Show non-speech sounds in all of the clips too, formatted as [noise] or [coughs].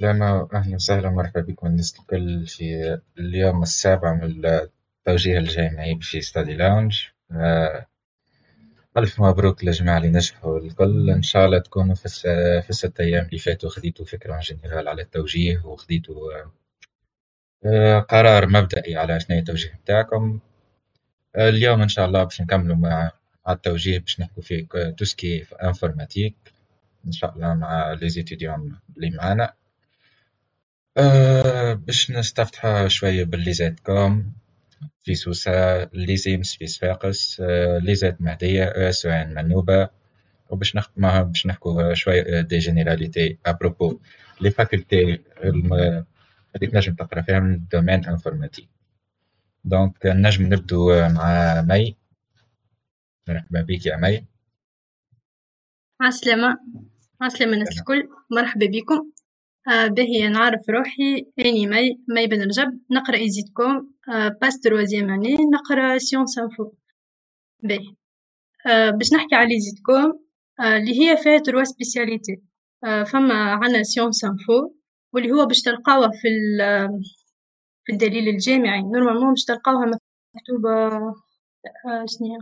عسلامة أهلا وسهلا مرحبا بكم الناس الكل في اليوم السابع من التوجيه الجامعي في Study Lounge آه، ألف مبروك للجماعة اللي نجحوا الكل. إن شاء الله تكونوا في, الس... في الست أيام اللي فاتوا خديتوا فكرة générale على التوجيه وخديتوا آه، قرار مبدئي على شنو التوجيه بتاعكم. آه، اليوم إن شاء الله باش نكملوا مع التوجيه باش نحكوا فيه tout ce qui est informatique إن شاء الله مع لي اللي معانا باش نستفتحوا شوية بالليزات كوم في سوسة ليزيمس في صفاقس ليزات مهدية اس ان منوبة. وباش نختمها باش نحكوا شوية دي جينيراليتي أبروبو لي فاكولتي اللي تنجم تقرأ فيها من الدومين إنفورماتيك. دونك نجم نبدو مع مي. مرحبا بك يا مي. عسلامة. عسلامة الناس الكل. مرحبا بكم آه باهي نعرف روحي. أني مي مي بن رجب نقرأ ISITCom آه passe troisième année نقرأ science info باهي باش نحكي على ISITCom آه اللي هي فيها trois spécialités آه فما عنا science info واللي هو باش تلقاوه في في الدليل الجامعي. normalement باش تلقاوها مكتوبة آه شنيا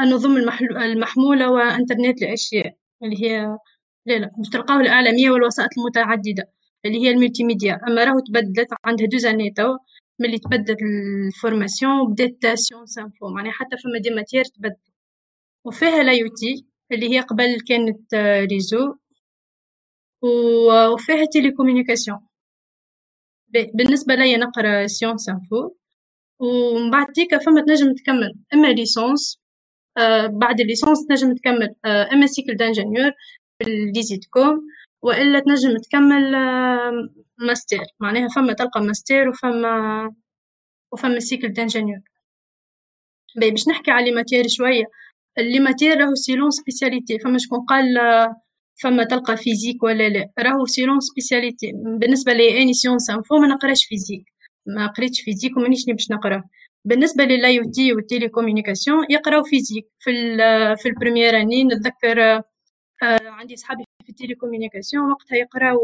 النظم المحمولة وإنترنت الأشياء اللي هي لا لا باش تلقاو الإعلامية والوسائط المتعددة اللي هي ال multimédia أما راهو تبدلت عندها deux années توا ملي تبدلت ال formation وبدات science info معناها حتى فما des matières تبدل. وفيها l'IoT اللي هي قبل كانت réseau وفيها télécommunication. بالنسبة ليا نقرأ science info ومن بعد ديكا فما تنجم تكمل. أما licence آه بعد ال licence تنجم تكمل آه أما cycle d'ingénieur. في كوم وإلا تنجم تكمل آه ماستر معناها فما تلقى ماستر وفما وفما cycle d'ingénieur باش نحكي على matières شوية. les matières راهو selon spécialité فما شكون قال آه، فما تلقى physique ولا لا. راهو selon spécialité بالنسبة لي أني science info ما نقراش physique ما قريتش physique ومانيش باش نقرا. بالنسبة لل IoT وال télécommunication يقراو physique في في ال première année نتذكر آه، عندي صحابي في ال télécommunication وقتها يقراو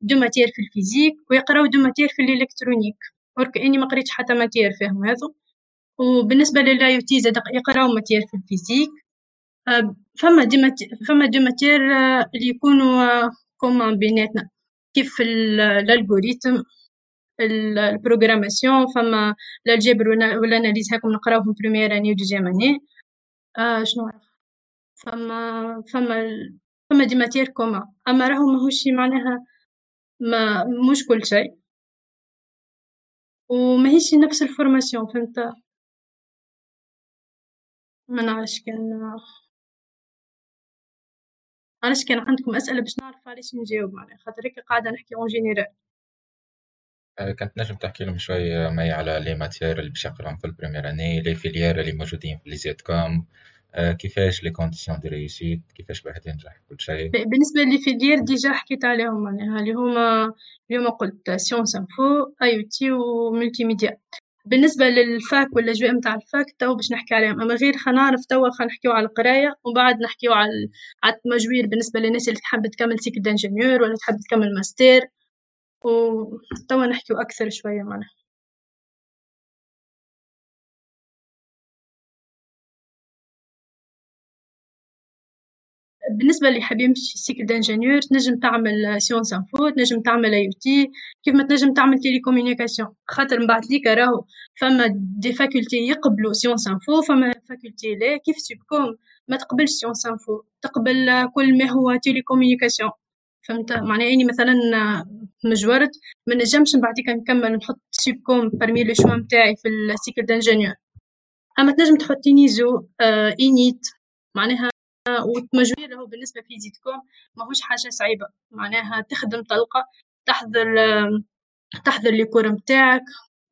deux matières في ال physique ويقراو deux matières في ال électronique ورك إني ما قريتش حتى matière فيهم هذو. وبالنسبة لل IoT زاد يقراو matière في ال physique. آه، فما des matières فما deux matières آه، اللي يكونوا communes بيناتنا. كيف ال algorithme ال programmation فما الجبر وال analyse هاكم نقراوهم première année و deuxième année آه شنو فما فما فما des matières communes. أما راهو ماهوش معناها ما مش كل شيء. وماهيش نفس ال formation فهمت؟ ما نعرفش كان علاش كان عندكم أسئلة باش نعرف علاش نجاوب معناها؟ خاطر هيك قاعدة نحكي en général كانت نجم تحكي لهم شوي mais على les matières اللي باش يقراهم في ال première année les filières اللي موجودين في l'ISET'Com. آه، كيفاش les conditions de réussite كيفاش الواحد ينجح كل شيء؟ بالنسبة les filières déjà حكيت عليهم معناها اللي هما اللي هما قلت sciences info IoT و multimédia بالنسبة لل fac والأجواء متاع ال fac تو باش نحكي عليهم. أما غير خنعرف توا خنحكيو على القراية وبعد نحكيو على على التمجور بالنسبة للناس اللي تحب تكمل cycle d'ingénieur ولا تحب تكمل ماستر وتوا نحكيو أكثر شوية معناها بالنسبة اللي حاب يمشي cycle d'ingénieur تنجم تعمل sciences info تنجم تعمل IoT كيف ما تنجم تعمل تيليكومونيكاسيون خاطر من بعد ليك راهو فما دي فاكولتي يقبلوا سيونس انفو فما فاكولتي لا كيف سيبكوم ما تقبلش سيونس انفو تقبل كل ما هو تيليكومونيكاسيون فهمت؟ معناها إني مثلا مجورت ما نجمش بعديك نكمل نحط سيبكوم برمي لي شوا نتاعي في السيكل دانجينيور أما تنجم تحط نيزو آه إنيت معناها والتمجوير هو بالنسبة في زيتكم ماهوش حاجة صعيبة. معناها تخدم طلقة تحضر تحضر les cours متاعك.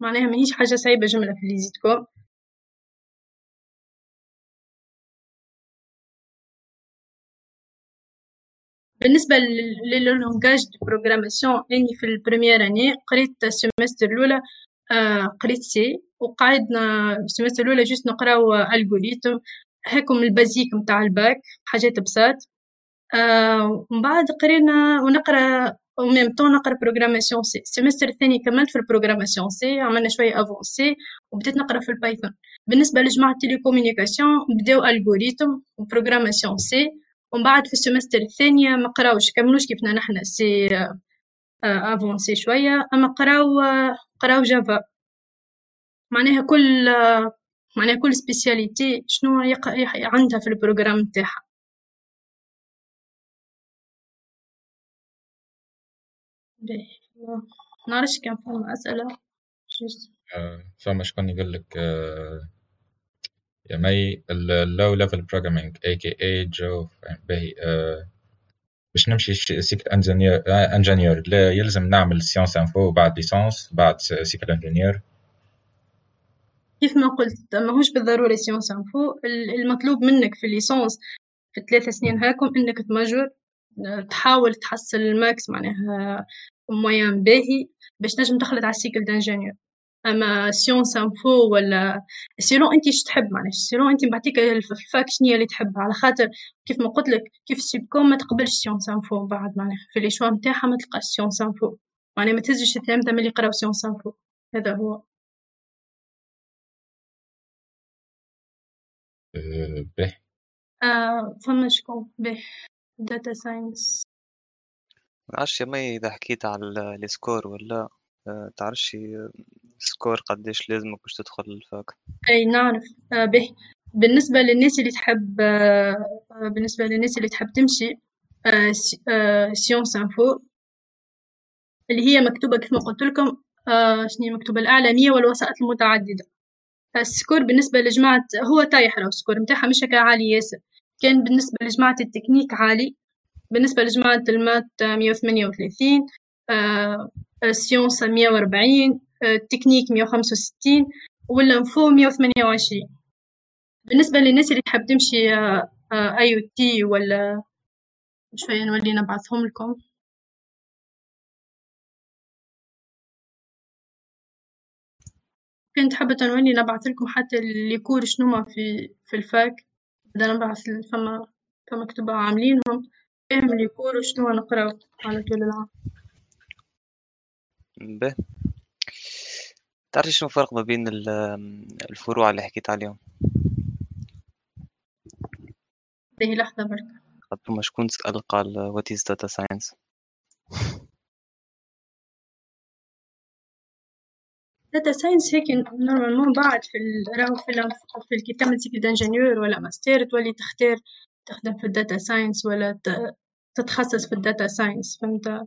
معناها ماهيش حاجة صعيبة جملة في l'ISET'Com بالنسبة لل langages de programmation اني في ال première année قريت ال semestre الأولى آه قريت C وقعدنا ال semestre الأولى juste نقراو algorithme هاكم ال basique متاع الباك حاجات بساط. آه ومن بعد قرينا ونقرأ و même temps نقرأ programmation C ال semestre الثاني كملت في ال programmation C عملنا شوية avancé وبديت نقرأ في ال Python بالنسبة لجماعة ال télécommunications بداو algorithme و programmation C ومن بعد في ال semestre الثانية ما قراوش كملوش كيفنا نحنا C avancé شوية أما قراو قراو Java معناها كل معناها كل سبيسياليتي شنو يق... عندها في البروغرام نتاعها. نعرفش كان فما أسئلة. آه، فما شكون يقول لك آه، يا مي اللو ليفل بروجرامينج اي كي اي جو باهي آه، باش نمشي سيكل انجينير انجينير لا يلزم نعمل سيونس انفو بعد ليسونس بعد سيكل انجينير كيف ما قلت ماهوش بالضرورة sciences info المطلوب منك في ال licence في الثلاثة سنين هاكم إنك تمجر تحاول تحصل ال max معناها moyenne باهي باش تنجم تخلط على ال cycle d'ingénieur. أما sciences info ولا selon انت اش تحب معناها؟ selon انت بعطيك ال fac شنيا اللي تحبها. على خاطر كيف ما قلت لك كيف Sup'Com ما تقبلش sciences info بعد معناها. في les choix نتاعها ما تلقاش sciences info معناها ما تهزش التلامذة ملي يقراو sciences info هذا هو. أه به آه فما شكون به data science معرفش يا مي إذا حكيت على ال score ولا آه، تعرفش score قديش لازمك باش تدخل ال fac أي نعرف. آه به. بالنسبة للناس اللي تحب بالنسبة للناس اللي تحب تمشي sciences info اللي هي مكتوبة كيف ما قلت لكم شنو مكتوبة الأعلامية والوسائط المتعددة. ال score بالنسبة لجماعة هو طايح راهو ال score متاعها مش هكا عالي ياسر. كان بالنسبة لجماعة التكنيك عالي. بالنسبة لجماعة ال maths مية وثمانية وثلاثين sciences مية وأربعين تكنيك مية وخمسة وستين وال info مية وثمانية وعشرين. بالنسبة للناس اللي تحب تمشي IoT ولا شوية نولي نبعثهم لكم. كنت حابة نولي نبعث لكم حتى ال cours شنو في في ال fac. بدنا نبعث فما فما كتب عاملينهم. فاهم ال cours وشنو نقراو على طول العام. به. تعرفي شنو الفرق ما بين الفروع اللي حكيت عليهم؟ باهي لحظة برك خاطر شكون سأل قال what is data science data science هيك normalement بعد في راهو في في الكتاب تاع d'ingénieur ولا ماستر تولي تختار تخدم في ال data science ولا تتخصص في ال data science فهمت؟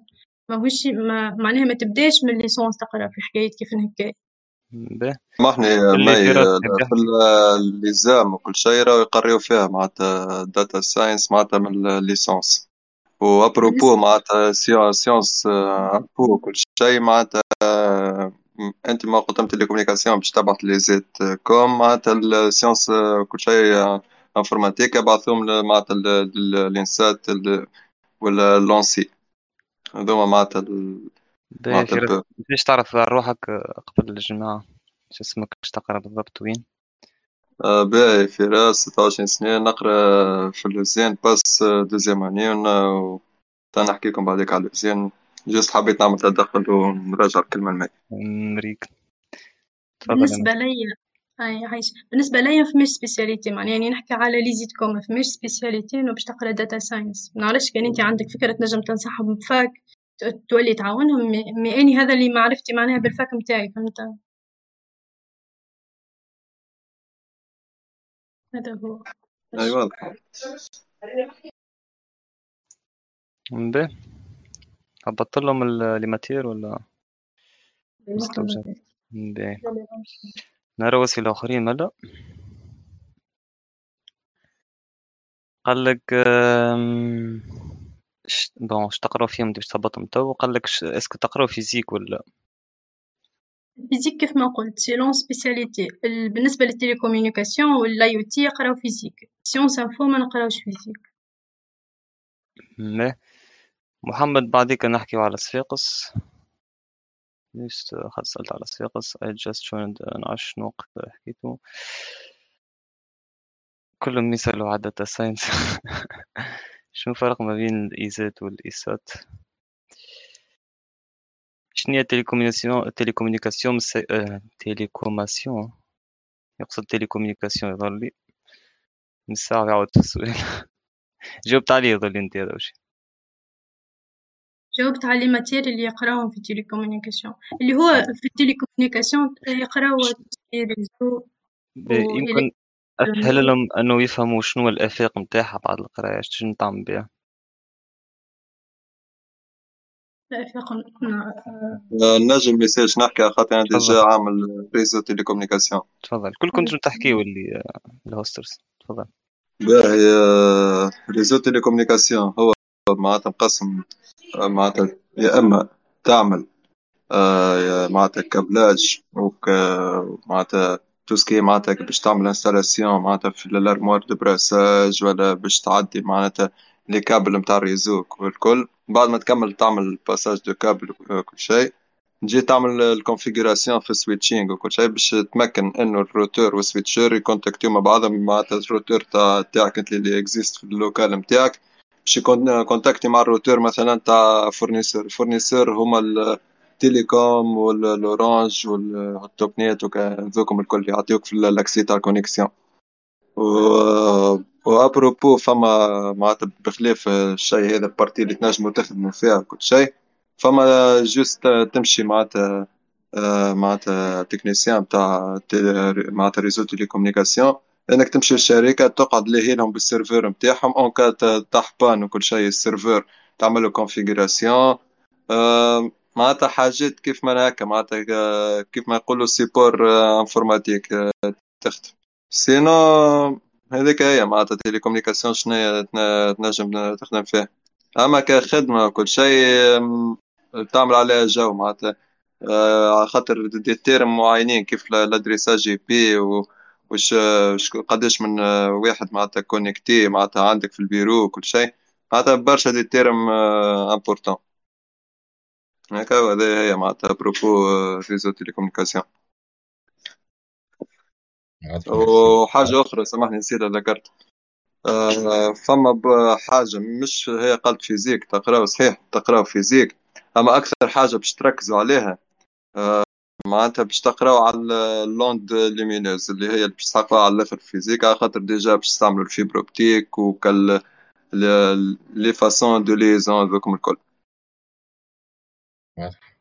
ماهوش ما معناها ما تبداش من licence تقرا في حكاية كيف هكا سامحني مي في الليزام وكل شيء راهو يقريو فيها معناتها داتا ساينس معناتها من الليسونس وابروبو معناتها سيونس ابو كل شيء معناتها أنت ما قدمت لي كوميونيكاسيون باش تبعث لي زيت كوم معناتها السيونس كل شيء انفورماتيك أبعثهم معناتها الانسات ولا لونسي. هذوما معناتها كيفاش تعرف روحك قبل الجماعة شو اسمك باش تقرا بالضبط وين؟ آه باهي فراس ستة وعشرين سنة نقرأ في لوزين باس deuxième année و نحكيكم بعديك على لوزين juste حبيت نعمل تدخل ونراجع الكلمة الماء. مريك بالنسبة لي أي عايش بالنسبة ليا فماش spécialité معناها يعني نحكي على ال ISET'Com فماش spécialité إنه باش تقرأ data science منعرفش كان أنت عندك فكرة تنجم تنصحهم ب fac تولي تعاونهم مي اني هذا اللي معرفتي معناها بالفاك متاعي فهمت؟ هذا هو. اي واضح به هبط لهم الماتير ولا مستوجب به نرى وسيلة الآخرين مالا قال لك bon اش تقرأ فيهم؟ باش تهبطهم؟ تو قال لك est-ce que تقرأ physique ولا؟ physique كيف ما قلت selon spécialité بالنسبة لل télécommunication وال IoT يقراو physique. sciences info ما نقراوش physique. محمد بعديك نحكيو على صفاقس خد سألت على صفاقس أي juste نعرف شنو حكيتو كلهم يسألوا data science [laughs] شنو الفرق ما بين ال ISET وال ISSAT شنو هي télécommunication télécommunication télécommunication يقصد télécommunication يظهر لي. من الساعة يعاود في السؤال. [laughs] جاوبت عليه يظهر لي أنت هذا وش جاوبت على ال matières اللي يقراهم في ال télécommunication اللي هو في ال télécommunication يقراو réseau يمكن أسهل لهم أنه يفهموا شنو الافاق نتاعها بعد القرايه شنو تعمل بها الافاق نجم message نحكي خاطر أنا déjà عامل réseau télécommunication. تفضل. كلكم تنجم تحكيوا اللي ال hosters. تفضل. باهي réseau télécommunication هو معناتها مقسم معناتها يا إما تعمل آه، معناتها câblage معناتها tout ce qui معناتها باش تعمل installation معناتها في ال armoire de brassage ولا باش تعدي معناتها les câbles نتاع ال réseau والكل. بعد ما تكمل تعمل passage de câbles وكل شيء. تجي تعمل ال configuration في ال switching وكل شيء باش تمكن إنه الروتور وال switcher يكونتاكتيو مع بعضهم. معناتها الروتور تاعك أنت اللي existe في ال local نتاعك باش يكون contacté مع الروتور مثلا تاع fournisseur. ال fournisseur هما التيليكوم والاورانج والتوب نيت وذوكم الكل يعطيوك في ال accès تاع ال connexion. و à propos فما معناتها بخلاف الشيء هذا ال partie اللي تنجموا تخدموا فيها كل شيء فما juste تمشي معناتها معناتها technicien تاع معناتها réseau télécommunication إنك تمشي للشركه تقعد لهي لهم بال serveur نتاعهم en cas طاح وكل شيء ال serveur تعمل له configuration معناتها حاجات كيف ما هكا معناتها كيف ما يقولوا support informatique تخدم sinon هذيك هي معناتها télécommunication شنو تنجم تخدم فيها. أما كخدمة وكل شيء تعمل عليها جو معناتها. على خاطر des termes معينين كيف ال adressage IP و وش قداش من واحد معناتها connecté معناتها عندك في البيرو وكل شيء معناتها برشا des termes importants هكا هذا هي معناتها propos réseau télécommunication وحاجة أخرى سامحني نسيتها ذكرت. آه فما حاجة مش هي قالت physique تقراو صحيح تقراو physique. أما أكثر حاجة باش تركزوا عليها آه معناتها باش تقراو على ال onde lumineuse اللي هي باش تقراو على الآخر physique على خاطر déjà باش تستعملوا ال fibre optique وكال les façons de liaison ذوكم الكل. واضح.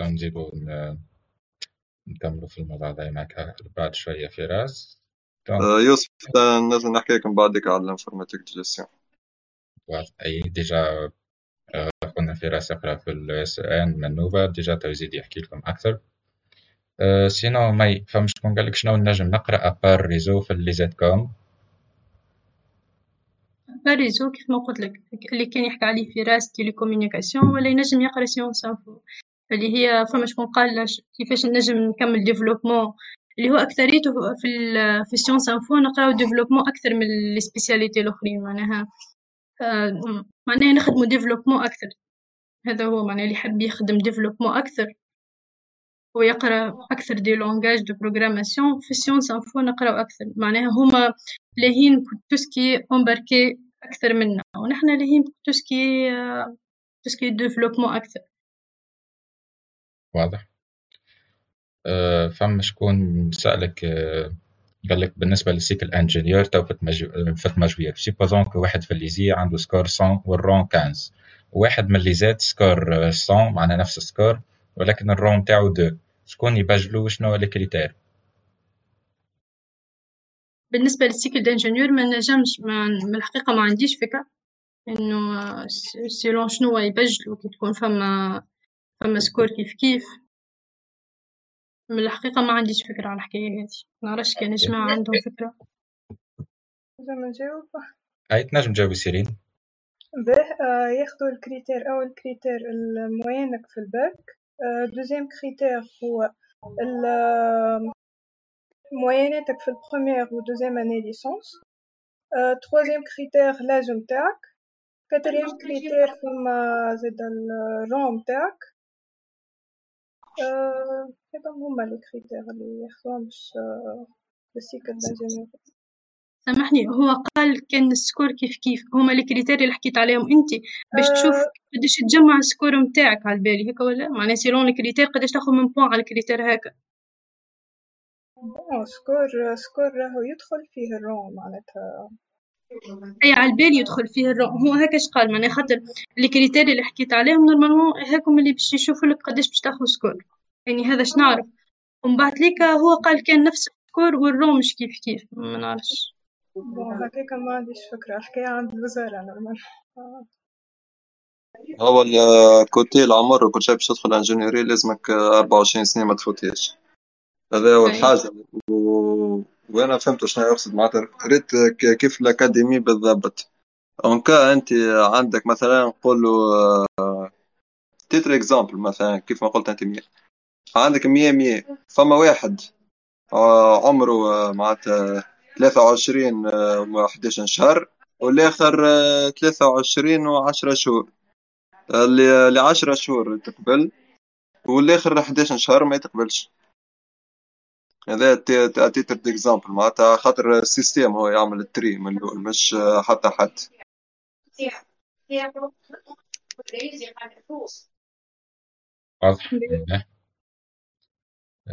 نزيدو نكملوا في الموضوع هذا معك بعد شوية فراس. آه يوسف نجم نحكي لكم بعدك على ال informatique de gestion أي déjà خونا فراس يقرا في الاس ان من نوفا déjà تو يزيد يحكي لكم أكثر أه sinon ما فهمش شكون قال لك شنو نجم نقرا à part réseau في الال ISET'Com réseau كيف ما قلت لك اللي كان يحكي عليه فراس télécommunication ولا ينجم يقرا sciences info اللي هي فما شكون قال كيفاش نجم نكمل développement اللي هو اكثريته في في ال sciences info نقراو développement أكثر من les spécialités الاخرين معناها معناها نخدمو développement أكثر هذا هو معناه اللي يحب يخدم développement أكثر. ويقرا أكثر des langages de programmation في ال sciences info نقراو أكثر. معناها هما لاهين tout ce qui embarqué أكثر منا. ونحن لاهين توسكي توسكي ديفلوبمون أكثر. واضح. أه فما شكون سألك أه قال لك بالنسبة لل cycle ingénieur تو فت مجوير. supposons que واحد في ال lycée عنده score 100 وال rang 15 واحد من l'ISET score 100 معناها نفس ال score ولكن ال rang تاعو 2 شكون يبجلو؟ شنو les critères بالنسبة لل cycle d'ingénieur ما نجمش من الحقيقة ما عنديش فكرة. إنه selon شنو يبجلو؟ كي تكون فما فما score كيف كيف. من الحقيقة ما عنديش فكرة على الحكاية هذي نعرفش كان جماعة عندهم فكرة. زعما نجاوب. أي تنجم تجاوبي سيرين. bah آه ياخدو les critères أول critère ال moyenne ك في الباك آه deuxième critère هو moyenne تك في ال première و deuxième année licence آه troisième critère l'âge تاعك quatrième critère فما زاد ال rang تاعك هذا هما les critères اللي ياخذوهم باش ال cycle d'ingénieur سامحني هو قال كان ال score كيف كيف هما les critères اللي حكيت عليهم انت باش تشوف آه. قداش تجمع ال score نتاعك على بالي هكا ولا؟ معناها selon les critères قداش تاخذ من points على ال critère هكا. bon score score راهو يدخل فيه ال rang معناتها. أي على البال يدخل فيه ال rang. هو هكاش قال؟ معناها خاطر les critères اللي حكيت عليهم normalement هاكم اللي باش يشوفوا لك قداش باش تاخذ score. يعني هذا نعرف؟ ومن بعد ليك هو قال كان نفس السكور والرون مش كيف كيف ما نعرفش. بون هكاكا ما عنديش فكرة حكاية عند الوزارة نورمال هو الكوتي العمر وكل شيء باش تدخل انجينيوري لازمك 24 سنة ما تفوتيش هذا أي. حاجة و... وأنا فهمت شنو يقصد معناتها ريت ك- كيف الأكاديمي بالضبط اون كا أنت عندك مثلا نقولوا titre exemple مثلا كيف ما قلت أنت مية عندك مية مية فما واحد عمره معناتها ثلاثة وعشرين وحداش شهر والآخر آه، ثلاثة وعشرين وعشرة شهور. اللي اللي عشرة شهور تقبل والآخر حداش شهر ما يتقبلش. هذا titre exemple معناتها خاطر ال système هو يعمل ال tri من الأول مش آه، حتى حد. واضح.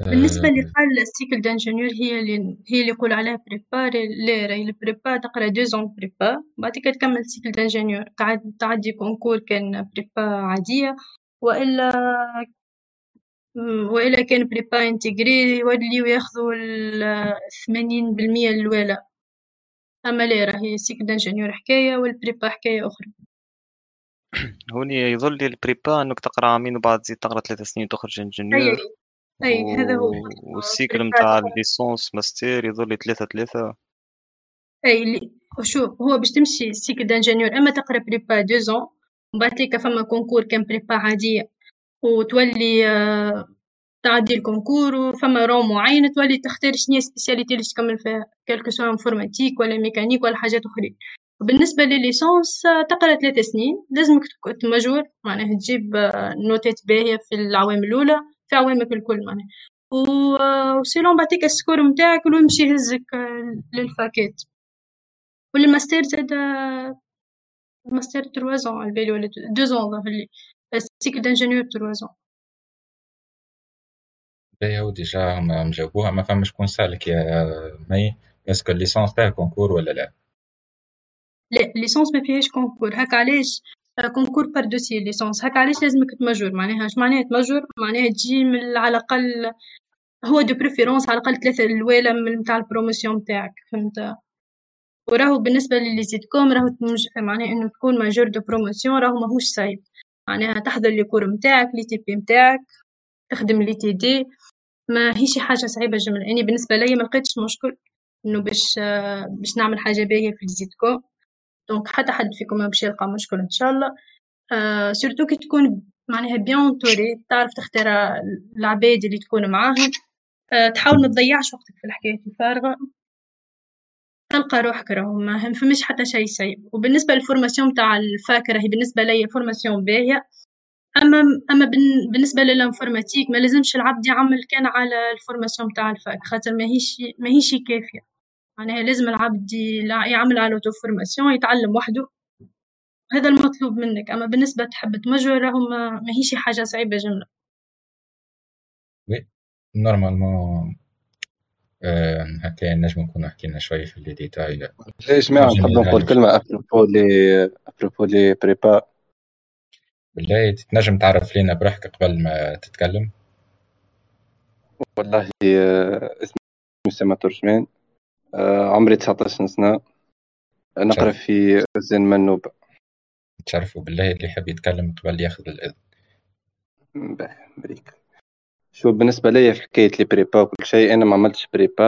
بالنسبة اللي قال ال cycle d'ingénieur هي اللي هي اللي يقول عليها préparatoire لا راهي ال prépa تقرا deux ans prépa بعد كده تكمل cycle d'ingénieur تعد تعدي concours كان prépa عادية. وإلا وإلا كان prépa intégrée يوليو ياخذوا الثمانين بالمية الأولى أما لا راهي cycle d'ingénieur حكاية وال prépa حكاية أخرى. هوني يظل ال prépa إنك تقرا عامين وبعد تزيد تقرا ثلاث سنين تخرج أي ingénieur أي هذا هو. وال cycle تقرا. ال licence master يظل ثلاثة. ثلاثة اللي شوف هو باش تمشي cycle d'ingénieur أما تقرأ prépa deux ans ومن بعد تلقى فما concours كان prépa عادية وتولي آه، تعدي ال concours وفما rang معين تولي تختار شنيا spécialité اللي تكمل فيها quel que soit informatique ولا ميكانيك ولا حاجات أخرين. وبالنسبة للل licence آه، تقرأ ثلاث سنين لازمك تك- ت major معناها تجيب آه، نوتات باهية في العوام الأولى في عوامك الكل معناها. و- آه، و selon بعطيك ال score متاعك ولو يمشي يهزك آه، للفاكات والماستر زاد ال master trois ans على بالي ولا deux ans ظهر لي. ال cycle d'ingénieur trois ans باهي déjà هما مجاوبوها ما فما شكون سألك يا mais est-ce que ال licence فيها concours ولا لا؟ لا ال licence ما فيهاش concours هكا علاش؟ آه، concours par dossier ال licence هكا علاش لازمك ت major؟ معناها اش معناها ت major؟ معناها تجي من على الأقل هو de préférence على الأقل ثلاثة الأولى من متاع ال promotion متاعك فهمت؟ وراهو بالنسبة للي زيدكم راهو. معناها إنه تكون major de promotion راهو ماهوش صعيب. معناها تحضر les cours متاعك les TP متاعك تخدم les TD. ما هي شي حاجة صعيبة جملة يعني بالنسبة ليا ما لقيتش مشكل إنه باش آه، باش نعمل حاجة باهية في ال ISETCom donc حتى حد فيكم ما باش يلقى مشكل إن شاء الله. آه surtout كي تكون معناها bien entouré تعرف تختار العباد اللي تكون معاهم. آه تحاول ما تضيعش وقتك في الحكايات الفارغة. تلقى روحك راهو ما فماش حتى شيء. صعيب وبالنسبة لل formation تاع ال fac راهي بالنسبة ليا formation باهية. أما أما بن- بالنسبة لل informatique ما لازمش العبد يعمل كان على ال formation تاع ال fac خاطر ماهيش ماهيش كافية. معناها لازم العبد يعمل على auto-formation يتعلم وحده. هذا المطلوب منك. أما بالنسبة تحب تمجر راهو ما ماهيش حاجة صعيبة جملة. oui normalement آه، هكا نجم نكونو حكينا شوية في les détails يا جماعة نحب نقول كلمة à propos les à propos les prépas بالله تنجم تعرف لينا بروحك قبل ما تتكلم؟ والله آه، اسمي أسامة ترجمان. عمري 19 سنة. نقرأ. في زين منوب. تشرفوا بالله اللي يحب يتكلم قبل ياخذ الإذن. باهي بريك شو بالنسبة لي في حكاية les prépas وكل شيء أنا ما عملتش prépa.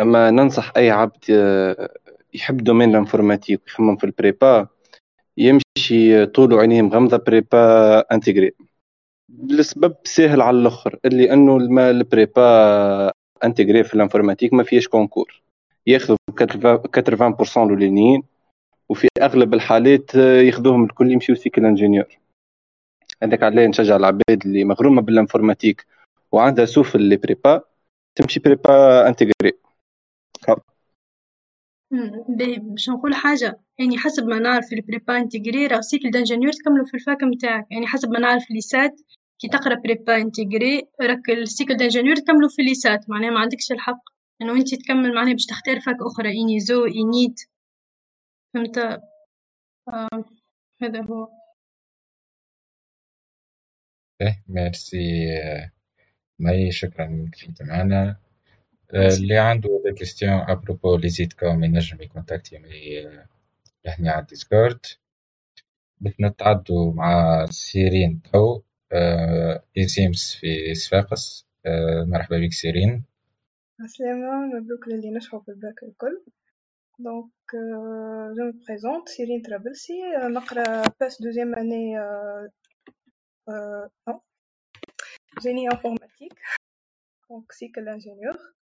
أما ننصح أي عبد آه، يحب domaine ال informatique ويخمم في ال prépa يمشي طول عينيه مغمضة prépa intégrée لسبب سهل على الأخر اللي إنه ال prépa intégrée في ال informatique ما فيهش concours ياخذوا 80% الاولانيين وفي اغلب الحالات ياخذوهم الكل يمشيو cycle ingénieur هذاك علاه نشجع العباد اللي مغرومه بال informatique وعندها سوف اللي prépa تمشي prépa intégrée باش نقول حاجة يعني حسب ما نعرف ال prépa intégrée راه cycle d'ingénieur تكملو في ال fac متاعك يعني حسب ما نعرف l'INSAT كي تقرأ prépa intégrée راك ال cycle d'ingénieur تكملو في l'INSAT. معناها ما عندكش الحق إنه انت تكمل معناها باش تختار fac أخرى ENISo ENIT. فهمت؟ آه هذا هو. إيه merci. mais شكرا كنت معنا. اللي عنده des questions à propos l'ISET'Com ينجم ي contacter لهنا على ال Discord باش نتعدو مع سيرين تو. ISIMS في صفاقس مرحبا بك سيرين عسلامة مبروك للي نجحوا في الباك الكل donc je me présente سيرين طرابلسي نقرا passe deuxième année génie informatique. donc cycle ingénieur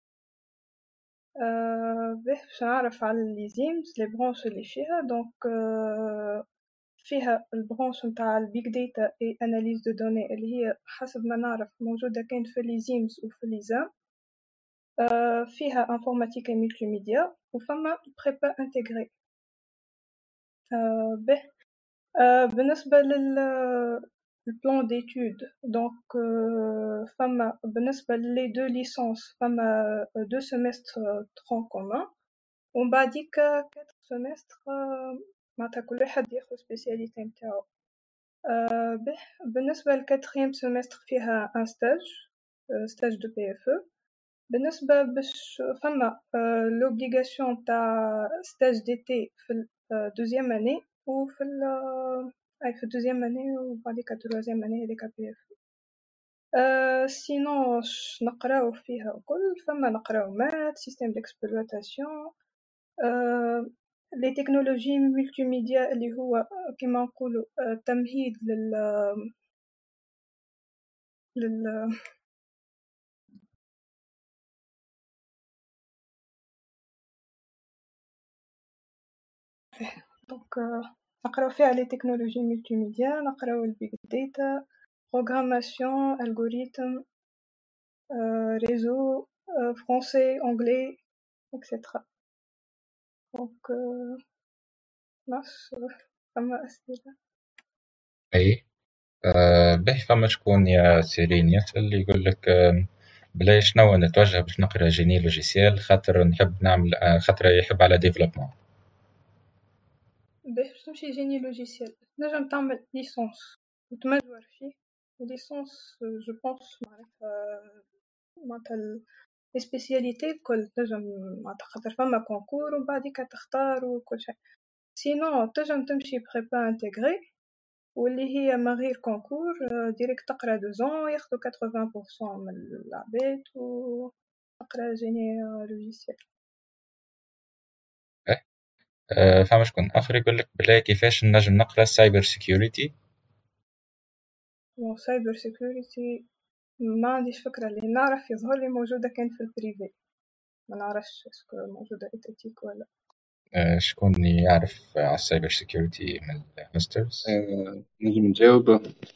باش نعرف على l'ISIMS les branches اللي فيها donc فيها ال branche نتاع ال big data et analyse de données اللي هي حسب ما نعرف موجودة كان في l'ISIMS وفي l'ISAMM. فيها informatique et multimédia وفما prépa intégrée به. بالنسبة لل ال plan d'études donc فما بالنسبة les deux licences فما deux semestres tronc commun ومن بعديك quatre semestres معناتها كل واحد ياخد spécialité نتاعو. به بالنسبة لل quatrième semestre فيها un stage stage de PFE بالنسبة باش فما l'obligation تاع stage d'été في ال deuxième année وفي أي في ال deuxième année وبعديكا troisième année هاذيكا PFE sinon نقراو فيها الكل. فما نقراو maths système d'exploitation les technologies multimédia اللي هو كيما نقولو تمهيد لل لل donc نقراو فيها les technologies multimédia نقراو ال big data programmation algorithmes réseaux français anglais et cetera donc نعرفش فما أسئلة أي. باهي فما شكون يا سيرين؟ يسأل يقولك بلاي شنو نتوجه باش نقرأ génie logiciel خاطر نحب نعمل خاطر يحب على développement. باش تمشي génie logiciel. تنجم تعمل licence. وت major فيه. licence je pense معناتها معناتها les spécialités الكل تنجم معناتها خاطر فما concours ومن بعديكا تختار وكل شيء. sinon تنجم تمشي prépa intégrée واللي هي من غير concours directe تقرأ deux ans ياخدو 80% من العباد و تقرا génie logiciel فما شكون آخر يقول لك بلاي كيفاش نجم نقرأ cyber security bon cyber security ما عنديش فكرة اللي نعرف يظهر لي موجودة كان في ال privé ما نعرفش est-ce que موجودة étatique ولا آه، شكون يعرف على ال cyber security من ال hosters آه، نجم نجاوب.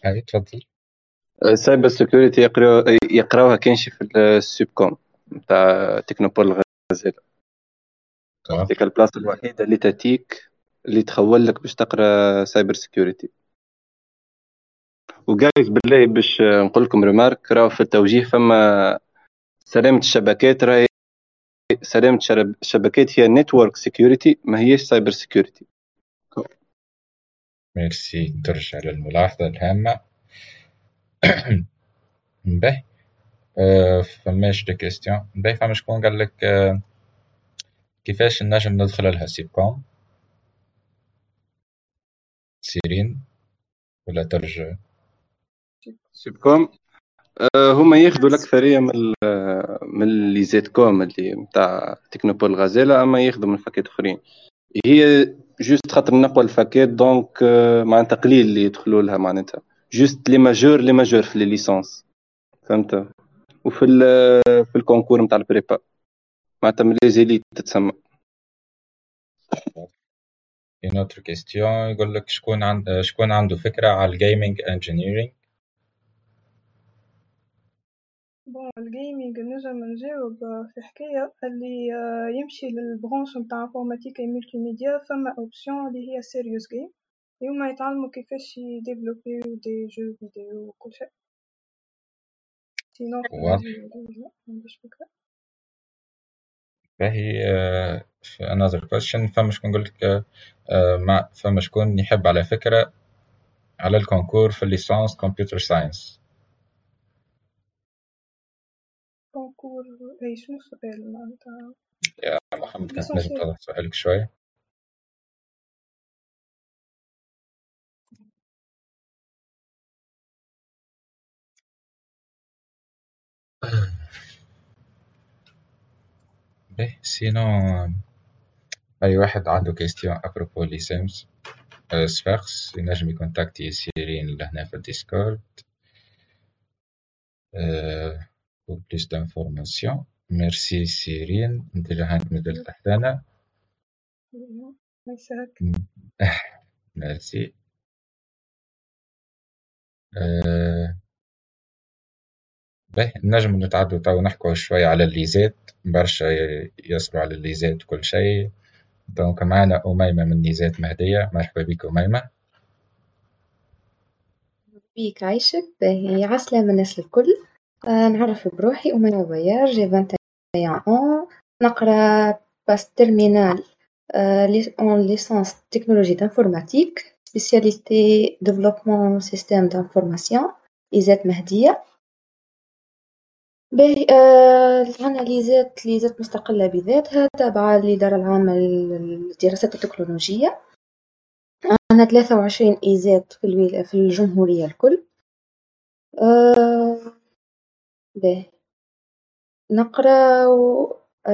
اي تفضل. ال cyber security يقراو يقراوها كانش في ال Sup'Com نتاع technopole غزالة ديك البلاصة الوحيدة اللي تأتيك اللي تخول لك باش تقرأ cyber security. وجايز بالله باش نقول لكم remarque راهو في التوجيه فما سلامة الشبكات راهي سلامة الشبكات هي network security ما هيش سايبر security merci ترجع للملاحظة الهامة. [coughs] باهي فماش des questions. باهي فما شكون قال لك أه كيفاش نجم ندخل لها Sup'Com سيرين ولا ترجع؟ Sup'Com أه هما ياخذوا الأكثرية من من l'ISET'Com اللي نتاع technopole غازيلا أما ياخذوا من فاكيت أخرين. هي juste خاطر أقوى الفاكيت donc معناتها قليل اللي يدخلوا لها معناتها. juste les majors les majors في les licences فهمت؟ وفي في ال concours نتاع ال prépa. معناتها من les élites تتسمى. Une autre question يقول لك شكون عند شكون عنده فكرة على ال gaming engineering bon ال gaming نجم نجاوب في حكاية اللي يمشي لل branche متاع informatique multimédia ثما option اللي هي serious game اللي هما يتعلمو كيفاش ي développيو des jeux vidéo وكل شيء sinon معنديش فكرة باهي في another question. فما شكون نقول لك ما فما شكون يحب على فكرة على ال concours في ال licence computer science concours اي شنو السؤال معناتها؟ يا محمد كانت نجم توضح سؤالك شوية. [coughs] باهي sinon أي واحد عنده question à propos ليسيمز سفاكس ينجم ي contacti سيرين لهنا في الديسكورد pour plus d'informations merci سيرين انت جاهنت مدل تحتنا ميرسي باهي نجم نتعدو تو نحكو شوية على ال les ISET برشا يسألوا على ال les ISET وكل شيء donc معنا أميمة من l'ISET مهدية مرحبا بك أميمة بيك عايشك باهي عسلامة الناس الكل آه نعرف بروحي. أميمة بيار جي 21 ans نقرا باس terminale en licence technologie d'informatique spécialité développement système d'information ISET مهدية باهي آه عنا les ISET les ISET مستقلة بذاتها تابعة للإدارة العامة للدراسات التكنولوجية. عنا ثلاثة وعشرين ISET. في الجمهورية الكل. آه باهي. نقرأ و...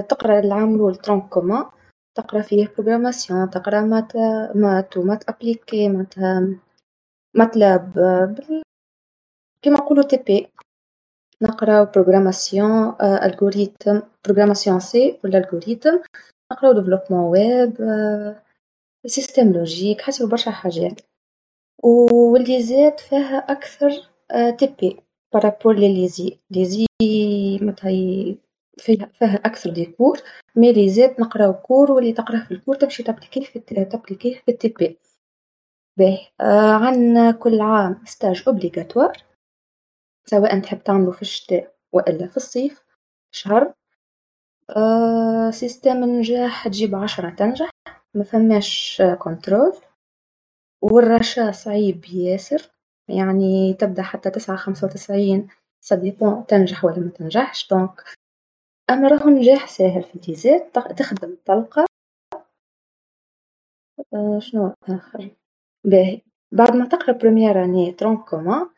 تقرأ العام الأول tronc commun تقرأ فيه programmation تقرأ maths maths و maths appliquées معناتها MATLAB كيما نقولو TP نقراو programmation algorithme programmation C ولا algorithme نقراو développement web système logique حسب برشا حاجات. واللي زاد فيها أكثر TP par rapport لل ISI l'ISI متهي فيها فيها أكثر des cours mais لي زاد نقراو cours واللي تقراه في ال cours تمشي t'appliquيه في t'appliquيه في ال TP باهي. آه عندنا كل عام stage obligatoire سواء تحب تعمله في الشتاء وإلا في الصيف شهر. آه système النجاح تجيب عشرة تنجح ما فماش contrôle والرشا صعيب ياسر. يعني تبدأ حتى تسعة خمسة وتسعين. ça dépend تنجح ولا ما تنجحش. donc أما راهو نجاح ساهل في ال les ISET تخدم طلقة آه شنو آخر؟ باهي. بعد ما تقرأ première année tronc commun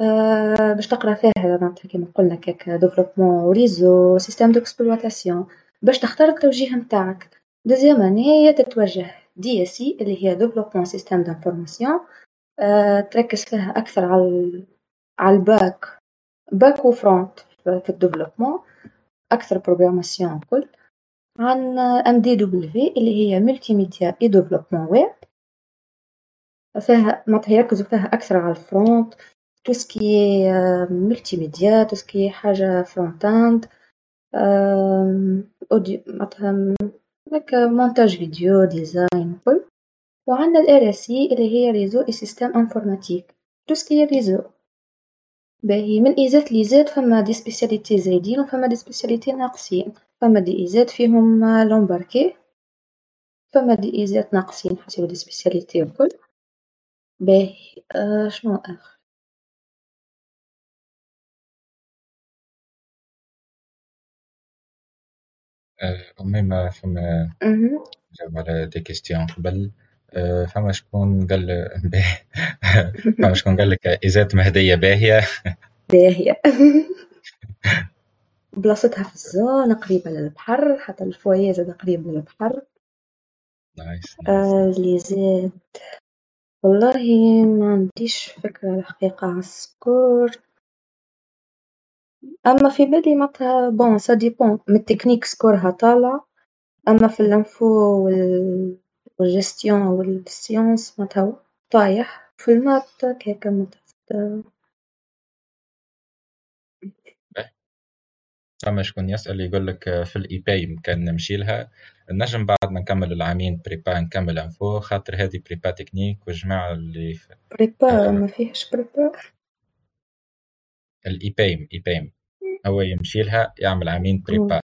آه باش تقرأ فيها معناتها كيما قلنا كيك développement réseau système d'exploitation باش تختار التوجيه نتاعك. deuxième année تتوجه DSI اللي هي ديفلوبمون سيستم دانفورماسيون تركز فيها أكثر على على ال back. back و front في ال développement. أكثر programmation كل عن MDW اللي هي multimédia et développement web فيها معناتها يركزوا فيها أكثر على ال front. Tout ce qui est حاجة front-end. audio مثلا هكا montage vidéo design كل. وعندنا ال RSI اللي هي réseau système informatique. Est réseau باهي من ISET l'ISET فما des spécialités زايدين وفما des spécialités ناقصين. فما des ISET فيهم l'embarqué فما des ISET ناقصين حسب des spécialités الكل. باهي آه شنو آخر؟ أمي ما فما جاوب على des questions قبل. فما شكون قال [laughs] فما شكون قال لك ISET مهدية باهية. باهية. [laughs] بلاصتها في ال zone قريبة للبحر حتى ال foyer زاد قريب للبحر nice آه اللي زاد. والله ما عنديش فكرة الحقيقة على ال score. أما في بالي معناتها bon ça dépend من ال technique score ها طالع. أما في ال info وال وال gestion وال sciences معناتها طايح في ال maths هكاكا معناتها فما شكون يسأل يقول لك في ال IPEI كان نمشي لها نجم بعد ما نكمل العامين prépa نكمل info خاطر هذه prépa technique والجماعة اللي prépa ما فيهش prépa ال IPEI IPEI هو يمشي لها يعمل عامين prépa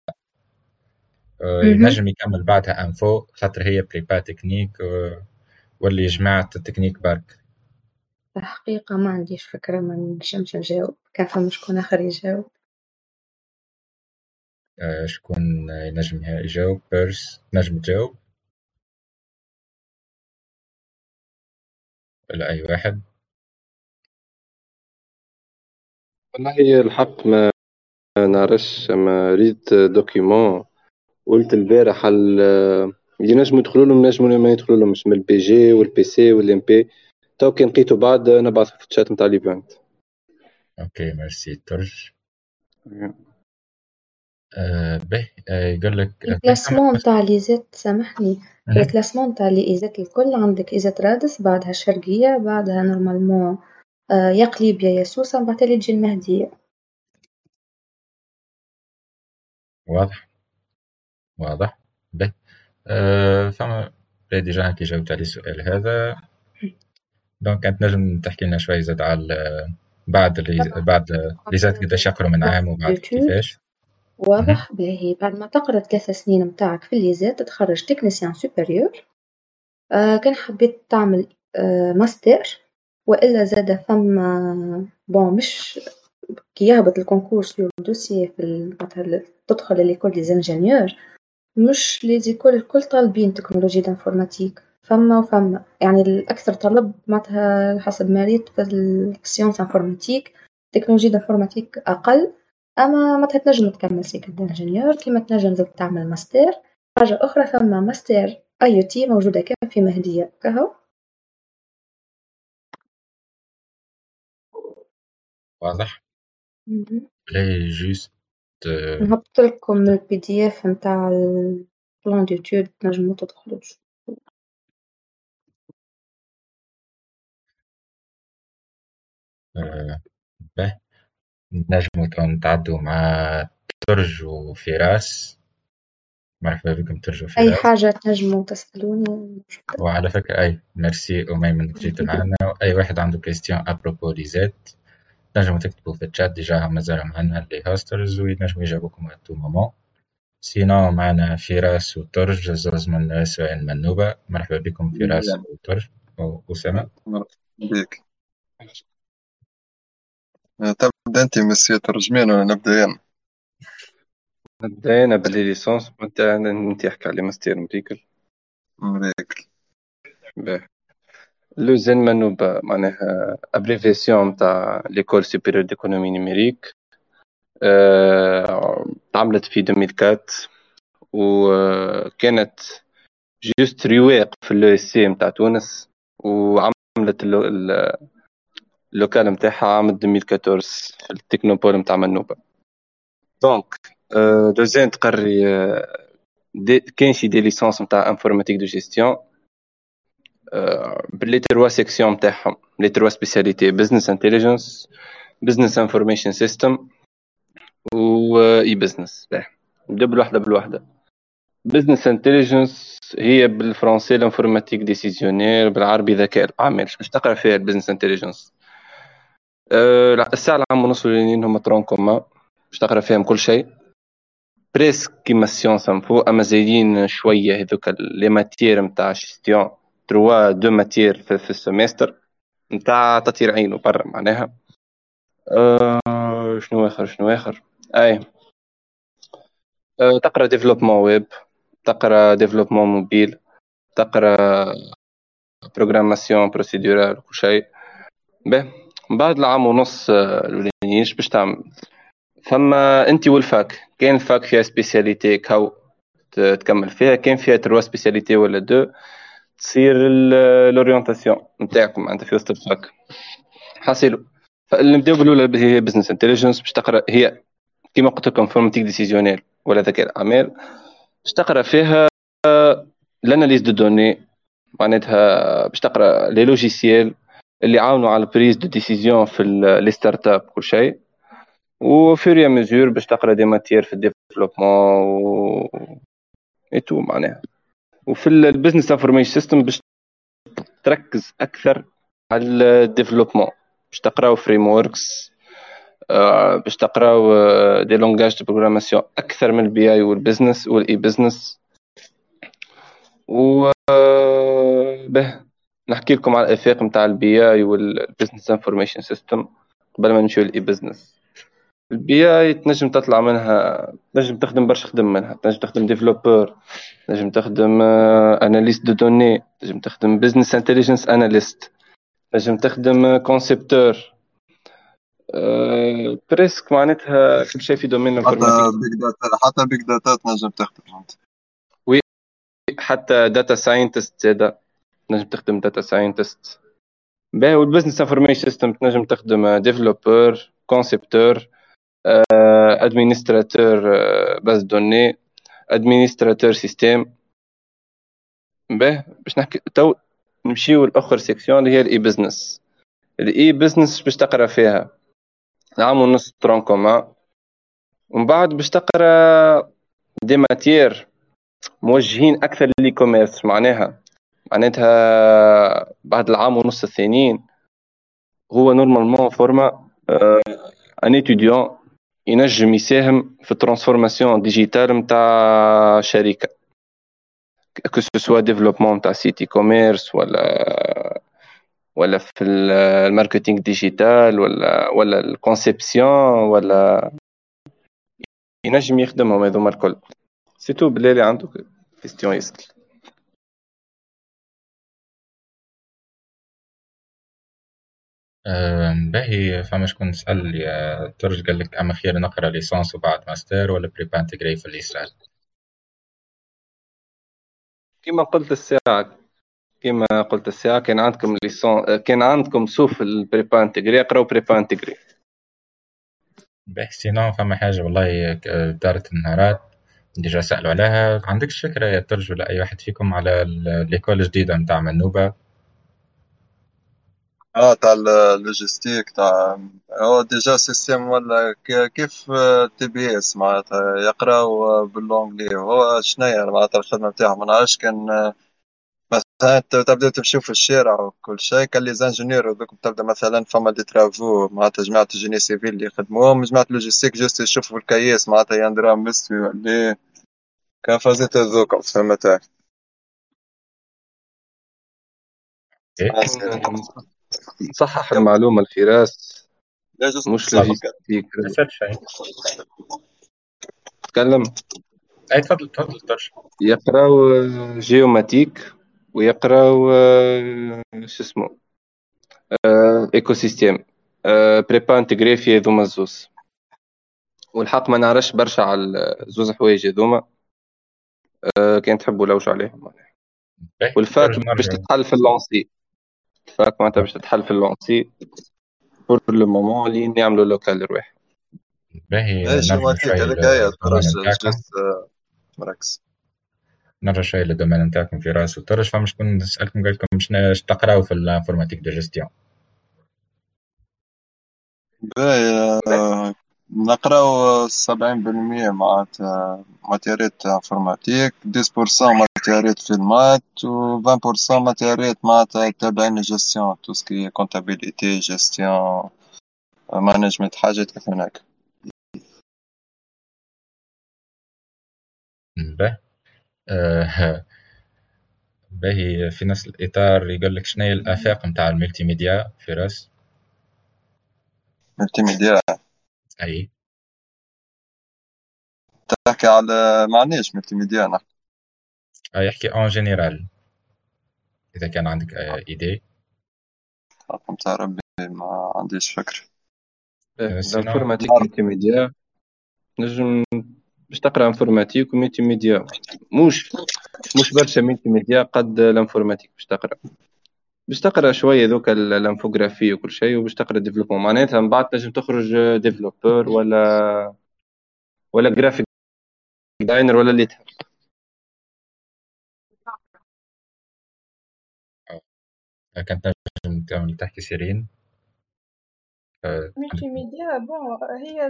ينجم يكمل بعدها info خاطر هي prépa technique واللي جماعة التكنيك برك. الحقيقة ما عنديش فكرة ما نجمش نجاوب. كان فما شكون آخر يجاوب. آه، شكون ينجم يجاوب. بيرس نجم تجاوب؟ ولا أي واحد؟ والله الحق ما نعرفش اما ريت دوكيمون. قلت البارح اللي ينجموا يدخلوا لهم ينجموا ما يدخلوا لهم مش من البي جي والبي سي والام بي تو كي لقيتو بعد نبعث في الشات نتاع ليفنت OK merci ترج آه به آه يقول لك الكلاسمون تاع ليزات سامحني. ال classement تاع les ISET الكل عندك ISET رادس بعدها الشرقية بعدها normalement آه يا قليبيا يا سوسة من بعد تجي المهدية. واضح. واضح. به آه فما déjà كي جاوبت على السؤال هذا. donc انت نجم تحكي لنا شوي زاد على بعد اللي بعد les ISET قداش يقروا من عام وبعد كيفاش. واضح. باهي. بعد ما تقرا ثلاث سنين متاعك في les ISET تتخرج technicien supérieur آه كان حبيت تعمل آه ماستر وإلا زاد فما bon مش كي يهبط ال concours sur dossier في تدخل l'école des ingénieurs مش les écoles الكل طالبين technologie d'informatique فما وفما. يعني الأكثر طلب معناتها حسب ما ريت في ال sciences informatiques. technologie d'informatique أقل. أما معناتها تنجم تكمل cycle d'ingénieur كيما تنجم زاد تعمل ماستر حاجة أخرى فما mastère IT موجودة كان في مهدية. كهو. واضح. باهي juste نهبط لكم ال PDF نتاع ال plan d'études تنجمو تدخلوا آه، به. نجمو تو نتعدو مع ترج وفراس. مرحبا بكم ترج وفراس أي حاجة تنجمو تسألوني. وعلى فكرة أي ميرسي أميمة إنك جيت [laughs] معنا. وأي واحد عنده question à propos les ISET تنجمو تكتبو في ال chat déjà مازال معنا les hosters وينجمو يجاوبوكم tout moment sinon معنا فراس وترج زوز من l'ESEN منوبة مرحبا بكم فراس وترج وأسامة مرحبا بك تبدا انت مسيو ترجمين ولا نبدا أنا نبدا أنا ب les licences وانت انت احكي على ماستر مريڨل مريڨل باهي l'ESEN منوبة معناها abréviation تاع l'école supérieure d'économie numérique تعملت في 2004 وكانت juste رواق في l'ESC نتاع تونس وعملت ال local نتاعها عام 2014 في ال technopole نتاع منوبة donc l'ESEN تقري كاين شي des licences نتاع informatique de gestion ب les trois sections نتاعهم les trois spécialités business intelligence business information system و e-business نبدا بالوحده بالوحده business intelligence هي بالفرنسي ال informatique décisionnelle بالعربي ذكاء الاعمال باش تقرا فيها ال business intelligence أه الساعة العام ونص الاولانيين هما tronc commun. باش تقرأ فيهم كل شيء. presque كيما ال sciences info أما زايدين شوية هذوك les matières نتاع gestion trois deux matières في, في ال semestre نتاع تطير عينه برا معناها. أه شنو آخر شنو آخر؟ أي. أه تقرأ développement web تقرأ développement mobile تقرأ programmation procédurale كل شيء. به بعد العام ونص الأولانيين باش تعمل؟ فما أنت وال fac كاين ال fac فيها spécialité كاو تكمل فيها كاين فيها trois spécialités ولا deux. تصير ال orientation نتاعكم انت في وسط ال fac. حاصلوا فنبداو بالاولى هي business intelligence باش تقرأ هي كيما قلت لكم informatique décisionnelle ولا ذكاء الأعمال. باش تقرأ فيها ال analyse de données معناتها باش تقرأ les logiciels اللي عاونوا على ال prise de décision في les startups كل شيء. au fur et à mesure باش تقرأ des matières في ال développement et tout معناها. وفي ال business information system باش تركز أكثر على ال développement باش تقراو frameworks آه، باش تقراو des langages de programmation أكثر من ال BI وال business وال e-business و آه، به نحكي لكم على الأفاق نتاع ال BI وال business information system قبل ما نمشيو لل e-business ال BI تنجم تطلع منها تنجم تخدم برشا خدم منها. تنجم تخدم développeur تنجم تخدم analyste de données تنجم تخدم business intelligence analyst تنجم تخدم concepteur presque معناتها كل شيء في domaine حتى big data حتى بيج داتا تنجم تخدم oui حتى data scientist زادا تنجم تخدم data scientist باهي وال business information system تنجم تخدم développeur concepteur administrateur باز دوني. administrateur système باهي باش نحكي تو نمشيو لأخر section اللي هي ال e-business ال e-business باش تقرأ فيها. عام ونص tronc commun ومن بعد باش تقرأ des matières موجهين أكثر لل e-commerce معناها. معناتها بعد العام ونص الثانيين. هو normalement forma un étudiant ينجم يساهم في ال transformation digitale نتاع شركة. que ce soit développement نتاع site e-commerce ولا ولا في ال marketing digital ولا ولا ال conception ولا ينجم يخدمهم هذوما الكل. sinon بلالي عنده question باهي فما شكون سأل يا ترج قال لك أما خير نقرأ licence وبعد ماستر ولا prépa intégrée في ال ISI؟ كما قلت الساعة كما قلت الساعة كان عندكم licence كان عندكم sauf ال prépa intégrée اقراو prépa intégrée باهي sinon فما حاجة والله دارت النهارات déjà سألوا عليها. عندكش فكرة يا ترج ولا أي واحد فيكم على l'école الجديدة نتاع منوبة؟ آه تاع اللوجيستيك تاع هو ديجا سيستيم ولا كيف تي بي اس معناتها يقراو باللونجلي هو شنيا معناتها الخدمة نتاعهم؟ ما نعرفش كان مثلا تبدا تمشيو في الشارع وكل شيء كان لي زانجينيور هذوك تبدا مثلا فما دي ترافو معناتها جماعة الجيني سيفيل اللي يخدموهم جماعة اللوجيستيك جوست يشوفوا الكياس معناتها يندرا مستوي ولا كان فازيت هذوك فهمت صحح المعلومة الفراس. مش logistique تكلم. أي تفضل تفضل يقراو géomatique ويقراو شو اسمه éco-système prépa intégrée في هذوما الزوز. والحق ما نعرفش برشا على زوز حوايج هذوما. كان تحبوا نلوج عليهم. والفاك باش تتحل في اللونسي. الفاك معناتها باش تتحل في اللونسي. بور لو مومون اللي نعملوا لوكال رواح باهي نرجع شوي مركز نرجع شوية للدومين نتاعكم في راس وترج فما شكون سألكم قال لكم شنو تقراو في الانفورماتيك دو جيستيون. باهي نقراو سبعين بالمية معناتها ماتيريات informatique dix pour cent ماتيريات في ال maths و vingt pour cent ماتيريات معناتها تابعين لل gestion tout ce qui comptabilité gestion management حاجات كيف هناك. باهي. آه، باهي. في نفس الإطار يقول لك شنو هي الآفاق نتاع ال multimédia فراس؟ multimédia أي. تحكي على معناش multimédia نحكي أي يحكي en général إذا كان عندك idée. رقم تاع ربي ما عنديش فكرة ال informatique multimédia نجم باش تقرا informatique و multimédia. مش مش برشا multimédia قد ال informatique باش تقرأ. باش تقرا شوية ذوك ال infographie وكل شيء وباش تقرا développement معناتها من بعد تنجم تخرج développeur ولا ولا graphic designer ولا اللي تحب كانت نجم تحكي سيرين. multimédia bon هي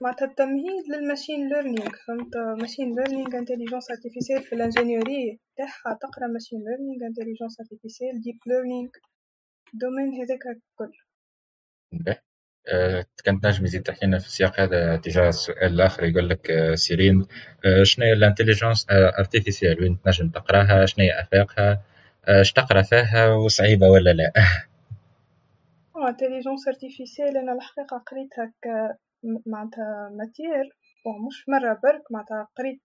معناتها التمهيد لل machine learning فهمت؟ machine learning intelligence artificielle في ال ingénierie تاعها تقرا machine learning intelligence artificielle deep learning domaine هذاك الكل. أه كانت نجم تزيد تحكي لنا في السياق هذا اتجاه السؤال الآخر يقول لك أه سيرين شنو هي ال intelligence artificielle وين تنجم تقراها؟ شنو هي آفاقها؟ اش تقرا فيها؟ وصعيبة ولا لا؟ [laughs] intelligence artificielle أنا الحقيقة قريتها ك معناتها matière bon مش مرة برك معناتها قريت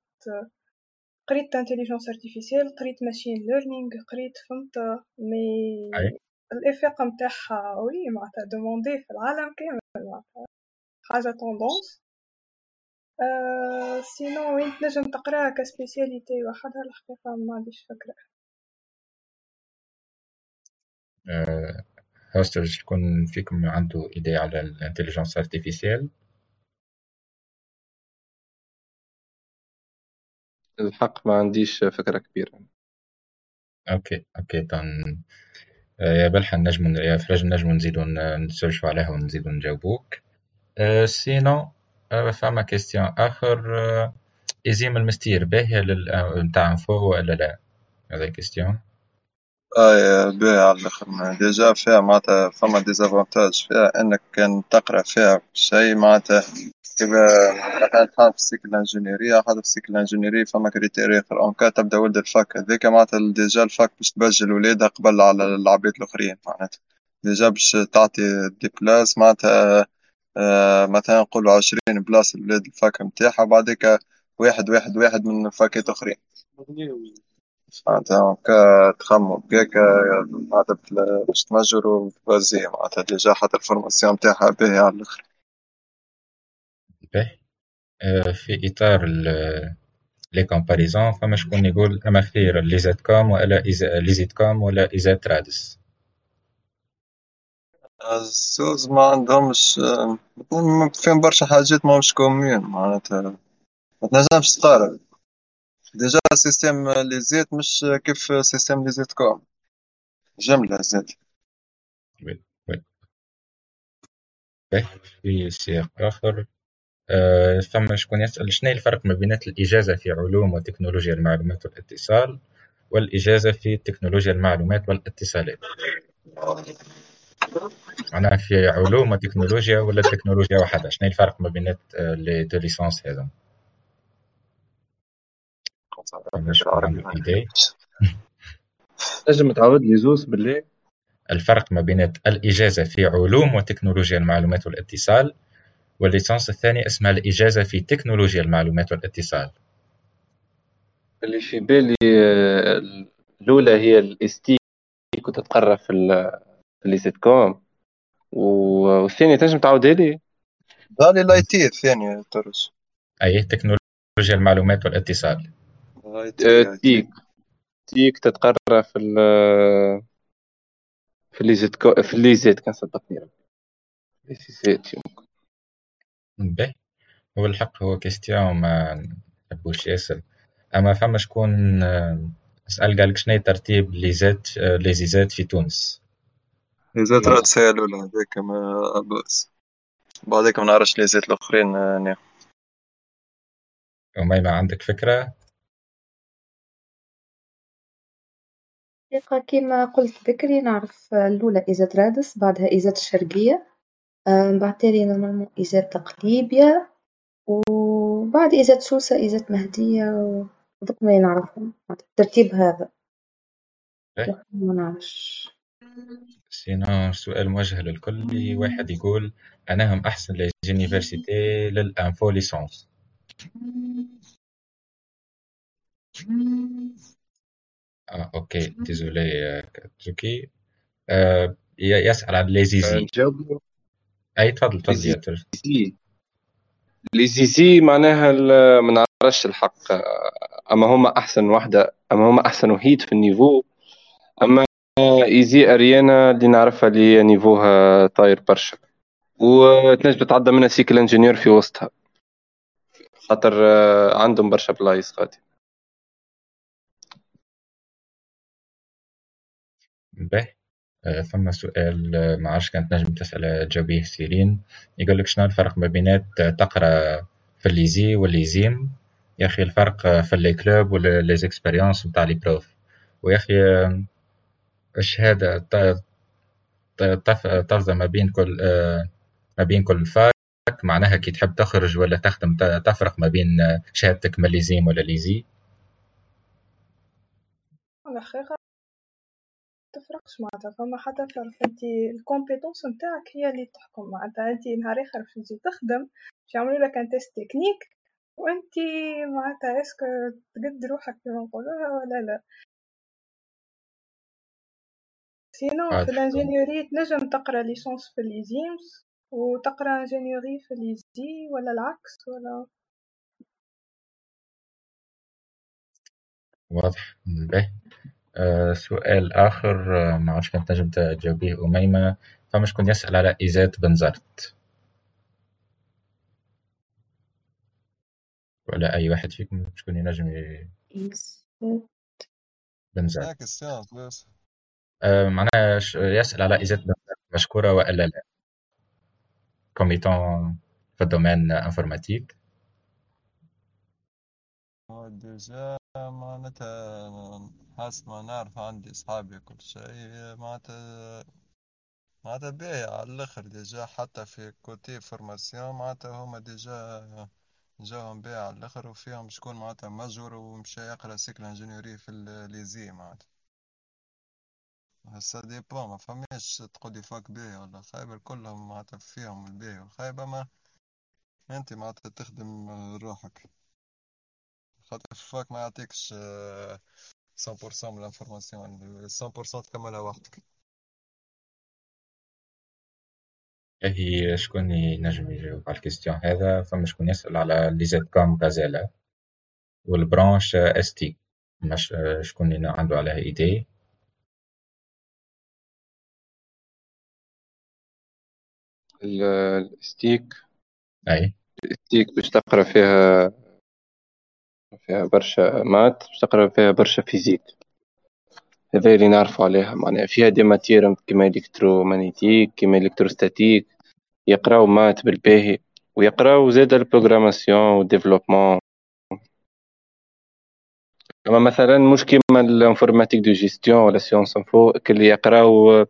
قريت intelligence artificielle قريت machine learning قريت فهمت mais الآفاق نتاعها oui معناتها demandée في العالم كامل معناتها. حاجة tendance أه sinon وين تنجم تقرأها ك spécialité وحدها الحقيقة ما عنديش فكرة. هوستر شكون فيكم عنده idée على ال intelligence artificielle الحق ما عنديش فكرة كبيرة. أوكي أوكي تن يا بلحة نجم يا فرج نجم نزيدو نسولفو عليها ونزيدو نجاوبوك. أه سينو أه فما كيستيون آخر. أه إزيم المستير باهية نتاع انفو ولا لا؟ هذا كيستيون آه باهي على الآخر. ديجا فيها معناتها فما ديزافونتاج فيها إنك كان تقرأ فيها شي معناتها كيما تحط في سيكل الانجينيرية حاطط في سيكل الانجينيرية فما كريتيري آخر. أون تبدأ ولد الفاك هذيكا معناتها ديجا الفاك باش تبجل ولادها قبل على العباد الآخرين معناتها. déjà باش تعطي des places معناتها آه مثلا نقولو عشرين places لولاد ال fac متاعها بعديكا واحد واحد واحد من فاكات أخرين. معناتها هكا تخمم هكاكا معناتها باش تمجرو بازي معناتها déjà حتى ال formation نتاعها باهية على الآخر. باهي في إطار les comparaisons فما شكون يقول أما خير l'ISET Com ولا l'ISET Com ولا ISET رادس؟ الزوز ما عندهمش فيهم برشا حاجات ماهمش communs معناتها. ما تنجمش تقارن. déjà système l'ISET مش كيف système l'ISET Com جملة زيت oui oui في سياق آخر أه ثم شكون يسأل شنو الفرق ما بين الإجازة في علوم وتكنولوجيا المعلومات والاتصال والإجازة في تكنولوجيا المعلومات والاتصالات؟ معناها في علوم وتكنولوجيا ولا تكنولوجيا وحدها شنو الفرق ما بين les deux licences هذا نجم [laughs] تعاود لي زوز بالله الفرق ما بين الإجازة في علوم وتكنولوجيا المعلومات والاتصال والليسانس الثاني اسمها الإجازة في تكنولوجيا المعلومات والاتصال. اللي في بالي الأولى هي الاستي كنت تقرا في اللي سيت كوم والثانية تنجم تعاودها لي. هذه الاي تي الثانية ترش أي تكنولوجيا المعلومات والاتصال. تيك. تيك تتقرأ في ال في اللي زيت كو... في اللي زيت كان صدقني ربي زيت؟ يمكن باهي هو الحق هو كيستيون ما نحبوش ياسر. أما فما شكون سأل قال لك شنو ترتيب لي زيت لي زيزات في تونس؟ لي زيت راه تسالوا له هذاك ما بأس. بعديك ما نعرفش لي زيت الأخرين نعم. وميمة عندك فكرة؟ حقيقة كيما قلت بكري نعرف الأولى ISET رادس بعدها ISET الشرقية بعد تالي normalement ISET قليبية وبعد ISET سوسة ISET مهدية وذوك ما نعرفهم الترتيب هذا. ما نعرفش. sinon سؤال موجه للكل واحد يقول أنهم أحسن les universités لل info licence آه أوكي ديزولي كاتسوكي آه يسأل عن ليزيزي نجاوب أي تفضل تفضل يا ترى لي زيزي معناها ما نعرفش الحق اما هما احسن وحده اما هما احسن وحيد في النيفو اما ايزي اريانا اللي نعرفها اللي نيفوها طاير برشا وتنجم تتعدى منها سيكل انجينير في وسطها خاطر عندهم برشا بلايص غادي باهي ثم سؤال ما عرفتش كانت نجم تسأل تجاوبيه سيرين يقول لك شنو الفرق ما بينات تقرا في l'ISI و l'ISIM يا أخي الفرق في les clubs ولا les expériences نتاع les profs ويا أخي الشهادة تفضل ما بين كل ما بين كل fac معناها كي تحب تخرج ولا تخدم تفرق ما بين شهادتك من l'ISIM ولا l'ISI تفرقش معناتها. فما حتى فرق أنت ال compétences نتاعك هي اللي تحكم. معناتها أنت نهار آخر باش تجي تخدم باش يعملوا لك un test technique وأنت معناتها est-ce que تقد روحك كيما نقولوها ولا لا sinon في ال ingénierie تنجم تقرأ licence في l'ISIMS وتقرأ ingénierie في l'ISI ولا العكس ولا؟ واضح. باهي. آه سؤال آخر آه ما عرفتش كانت تنجم تجاوبيه أميمة. فما شكون يسأل على ISET بنزرت ولا أي واحد فيكم شكون ينجم بنزرت آه معناها يسأل على ISET بنزرت مشكورة وإلا لا؟ comme étant في ال domaine informatique. déjà. معناتها حسب ما نعرف عندي صحابي كل شيء معناتها معناتها باهي على الآخر déjà حتى في côté formation معناتها هما déjà جاهم باهي على الآخر وفيهم شكون معناتها مجور ومشى يقرأ cycle ingénierie في l'ISI معناتها. ça dépend ما فماش تقولي fac باهي ولا خايب كلهم معناتها فيهم الباهي والخايب أما أنت معناتها تخدم روحك. خاطر fac ما يعطيكش 100% من ال information 100% تكملها وحدك هي شكون ينجم يجاوب على ال question هذا فما شكون يسأل على l'ISET Com غازيلا وال branche ST مش شكون عنده عليها idée ال STIC أي ال STIC باش تقرا فيها فيها برشا maths باش تقرا فيها برشا physique. هذا اللي نعرفو عليها معناها فيها des matières كيما électromagnétique كيما électrostatique يقراو maths بالباهي ويقراو زاد ال programmation وال développement. أما مثلا مش كيما ال informatique de gestion ولا sciences info اللي يقراو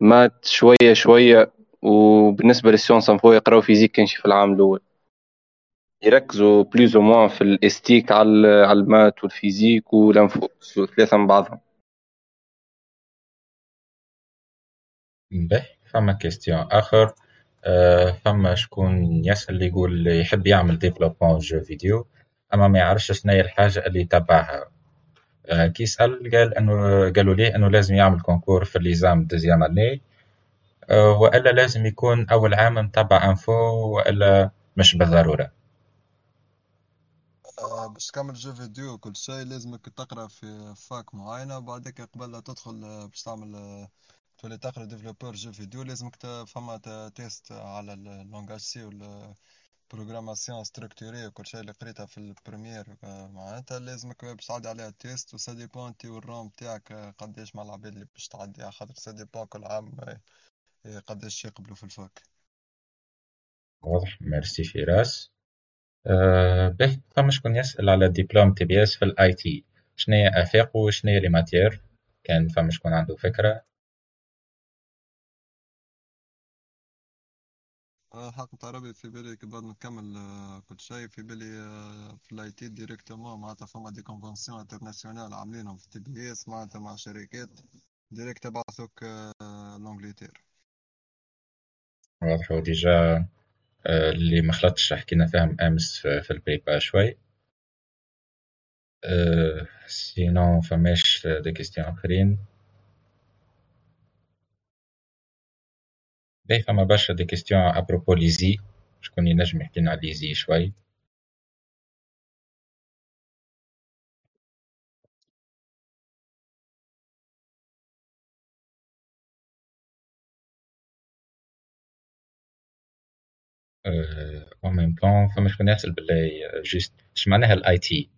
maths شوية شوية وبالنسبة لل sciences info يقراو physique كان في العام الأول. يركزوا plus ou moins في الاستيك على ال maths وال physique وال info ثلاثة من بعضهم. باهي فما question آخر. آه، فما شكون يسأل يقول يحب يعمل développement jeux vidéo أما ما يعرفش شنو هي الحاجة اللي يتبعها آه، كي سأل قال انه قالوا ليه أنه لازم يعمل concours في ال ISAMM deuxième année آه، وإلا لازم يكون أول عام متبع info وإلا مش بالضرورة. باش تكمل jeux vidéo كل شيء لازمك تقرأ في fac معينة وبعدك قبل لا تدخل باش تعمل تولي تقرأ développeur jeux vidéo لازمك فما test على ال langage C ولا programmation structurée وكل شيء اللي قريتها في ال première معناتها لازمك باش تعدي عليها ال test و ça dépend انتي والروم تاعك قداش مع العباد اللي باش تعدي خاطر ça dépend كل عام قداش يقبلوا في ال fac. واضح. ميرسي فراس. أه به فما شكون يسأل على diplôme TBS في ال IT شنو هي افاق وشنو هي les matières كان فما شكون عنده فكرة حق طربي في بالي كي بعد نكمل كل شيء في بالي في ال IT directement معناتها فما des conventions internationales عاملينهم في TBS معناتها مع شركات direct يبعثوك l'Angleterre واضح و déjà اللي ما خلطش حكينا فيهم أمس في البيبا شوي. sinon فماش des questions آخرين. باهي فما برشا des questions à propos l'ISI. شكون ينجم يحكي لنا على l'ISI شوي. en même temps فما شكون يسأل بالله juste اش معناها ال [laughs] IT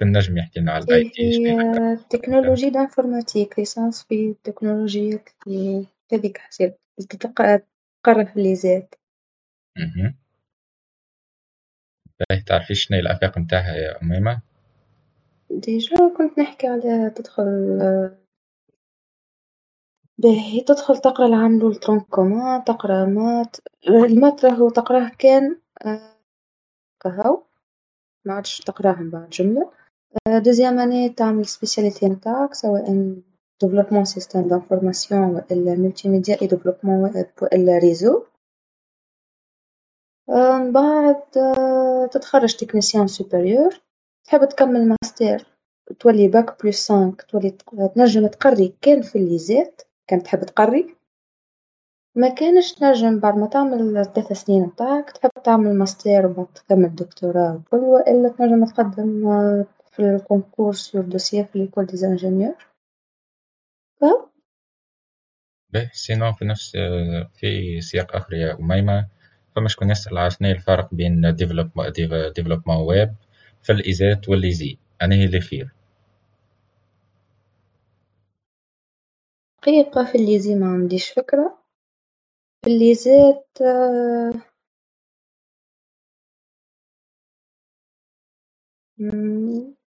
كان نجم يحكي لنا على ال IT هي technologie d'informatique licence في تكنولوجيات هذيك حسيت تقرا في ال ISET باهي تعرفي شنو الأفاق نتاعها يا أميمة؟ déjà كنت نحكي على تدخل باهي تدخل تقرأ العام الأول tronc commun تقرأ maths ال maths راهو تقراه كان كهو. ما عادش تقراه من بعد جملة. deuxième année تعمل spécialité نتاعك سواء développement système d'information والا multimédia et développement والا réseau. من بعد تتخرج technicien supérieur تحب تكمل ماستر تولي bac plus cinq تولي تنجم تقري كان في ال ISET كان تحب تقري؟ ما كانش تنجم بعد ما تعمل الثلاث سنين متاعك تحب تعمل ماستر وبعد تكمل دكتوراه وكل وإلا تنجم تقدم في ال concours sur dossier في l'école des ingénieurs باهي sinon في نفس في سياق آخر يا أميمة. فما شكون يسأل على شنو الفرق بين développement web في ال ISET و l'ISI أنا هي اللي خير حقيقة في l'ISI ما عنديش فكرة. في ال ISET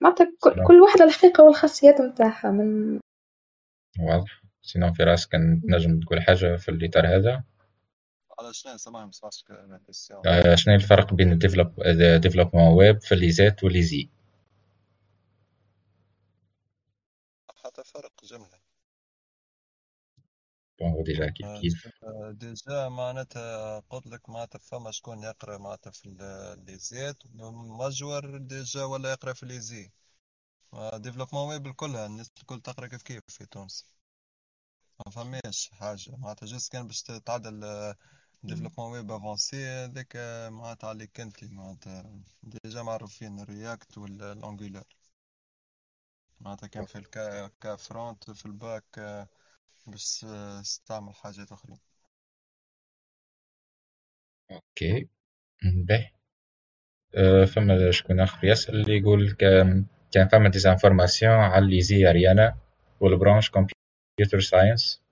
معناتها كل وحدة الحقيقة والخاصيات متاعها من واضح. sinon فراس نجم تقول حاجة في الإطار هذا؟ على شنو؟ ما سمعتش آه، شنو الفرق بين développement web في ال ISET و l'ISI؟ حتى فرق جملة bon déjà كيف كيف déjà معناتها قلت لك معناتها فما شكون يقرا معناتها في ال ISET مجور déjà ولا يقرا في l'ISI développement web الكلها الناس الكل تقرا كيف كيف في تونس ما فماش حاجة معناتها juste كان باش تعدل développement web avancé هذاك معناتها عليك انت معناتها déjà معروفين ال React وال Angular معناتها كان في الكا كفرونت في الباك بس استعمل حاجات أخرين أوكي باهي أه، فما شكون آخر يسأل اللي يقول كان كان فما ديزانفورماسيون على اللي زي أريانا والبرانش كمبيوتر ساينس.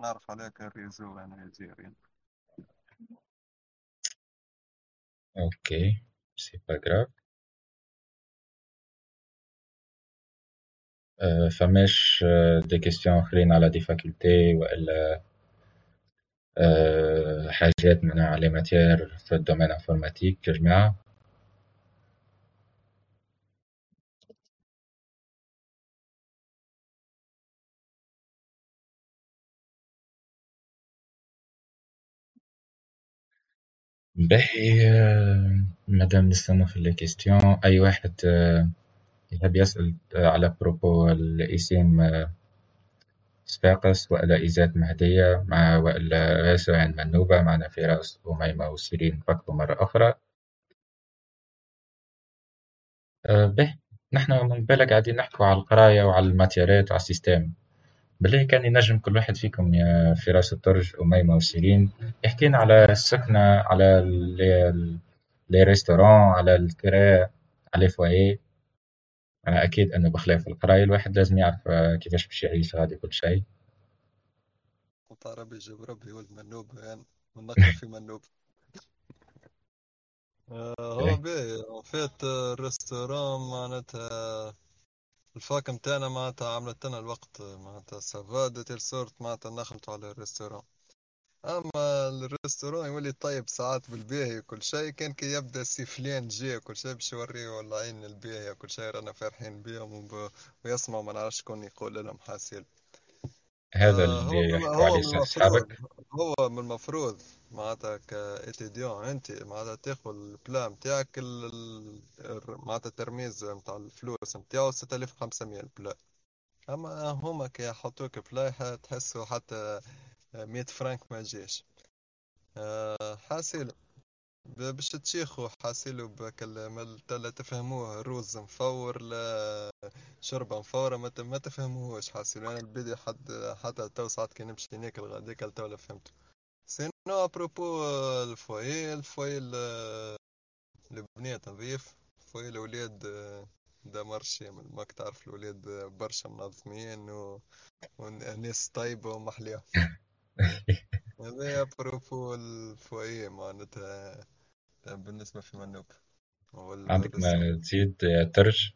نعرف عليك الريزو أنا زي أريانا. OK c'est pas grave. فماش des questions اخرين على des facultés والا حاجات من على matière في ال domaine informatique يا جماعة باهي مادام نستنى في لي كيستيون أي واحد يحب يسأل على بروبو الإيسيم صفاقس وإلا إيزات مهدية مع وإلا غاسو عند منوبة معنا فراس وميمة وسيرين فكروا مرة أخرى. أه به نحن من بالك قاعدين نحكوا على القراية وعلى الماتيرات وعلى السيستم. بالله كان ينجم كل واحد فيكم يا فراس الترج وميمة وسيرين يحكينا على السكنة على les restaurants على الكراء على أنا أكيد إنه بخلاف القراية الواحد لازم يعرف آه، كيفاش باش يعيش غادي كل شيء. ربي يجيب ربي ولد منوب يعني ونقر في منوب. [laughs] آه، هو إيه. باهي فات ال restaurant معناتها ال fac متاعنا معناتها عملت لنا الوقت معناتها ça va de telle sorte معناتها نخلطوا على ال restaurant. أما ال restaurant يولي طيب ساعات بالباهي وكل شيء كان كي يبدأ سي فلان جاي وكل شيء باش يوريه العين الباهية وكل شيء رانا فرحين بيهم ويسمعوا ما نعرفش شكون يقول لهم حاسيل هذا آه اللي يحكوا عليه اصحابك هو من المفروض معناتها ك étudiant انت معناتها تاخذ ال plat نتاعك معناتها الترميز نتاع الفلوس نتاعو 6500 ال plat أما هما كي يحطوك بلاي تحسوا حتى مية فرانك ما جاش آه، حاسيل باش تشيخوا حاسيلو بكل لا تفهموه روز مفور لا شربة مفورة ما تفهموهوش حاسيلو. أنا البدي حد حتى تو ساعات كي نمشي ناكل غاديك تو فهمت نو أبروبو الفوي الفوي البنات نظيف. foyer الاولاد دمر الشامل ماك تعرف الولاد برشا منظمين. وناس طيبة ومحلية. [laughs] هذا à propos ال foyer معناتها بالنسبة في منوب عندك ما تزيد ترج؟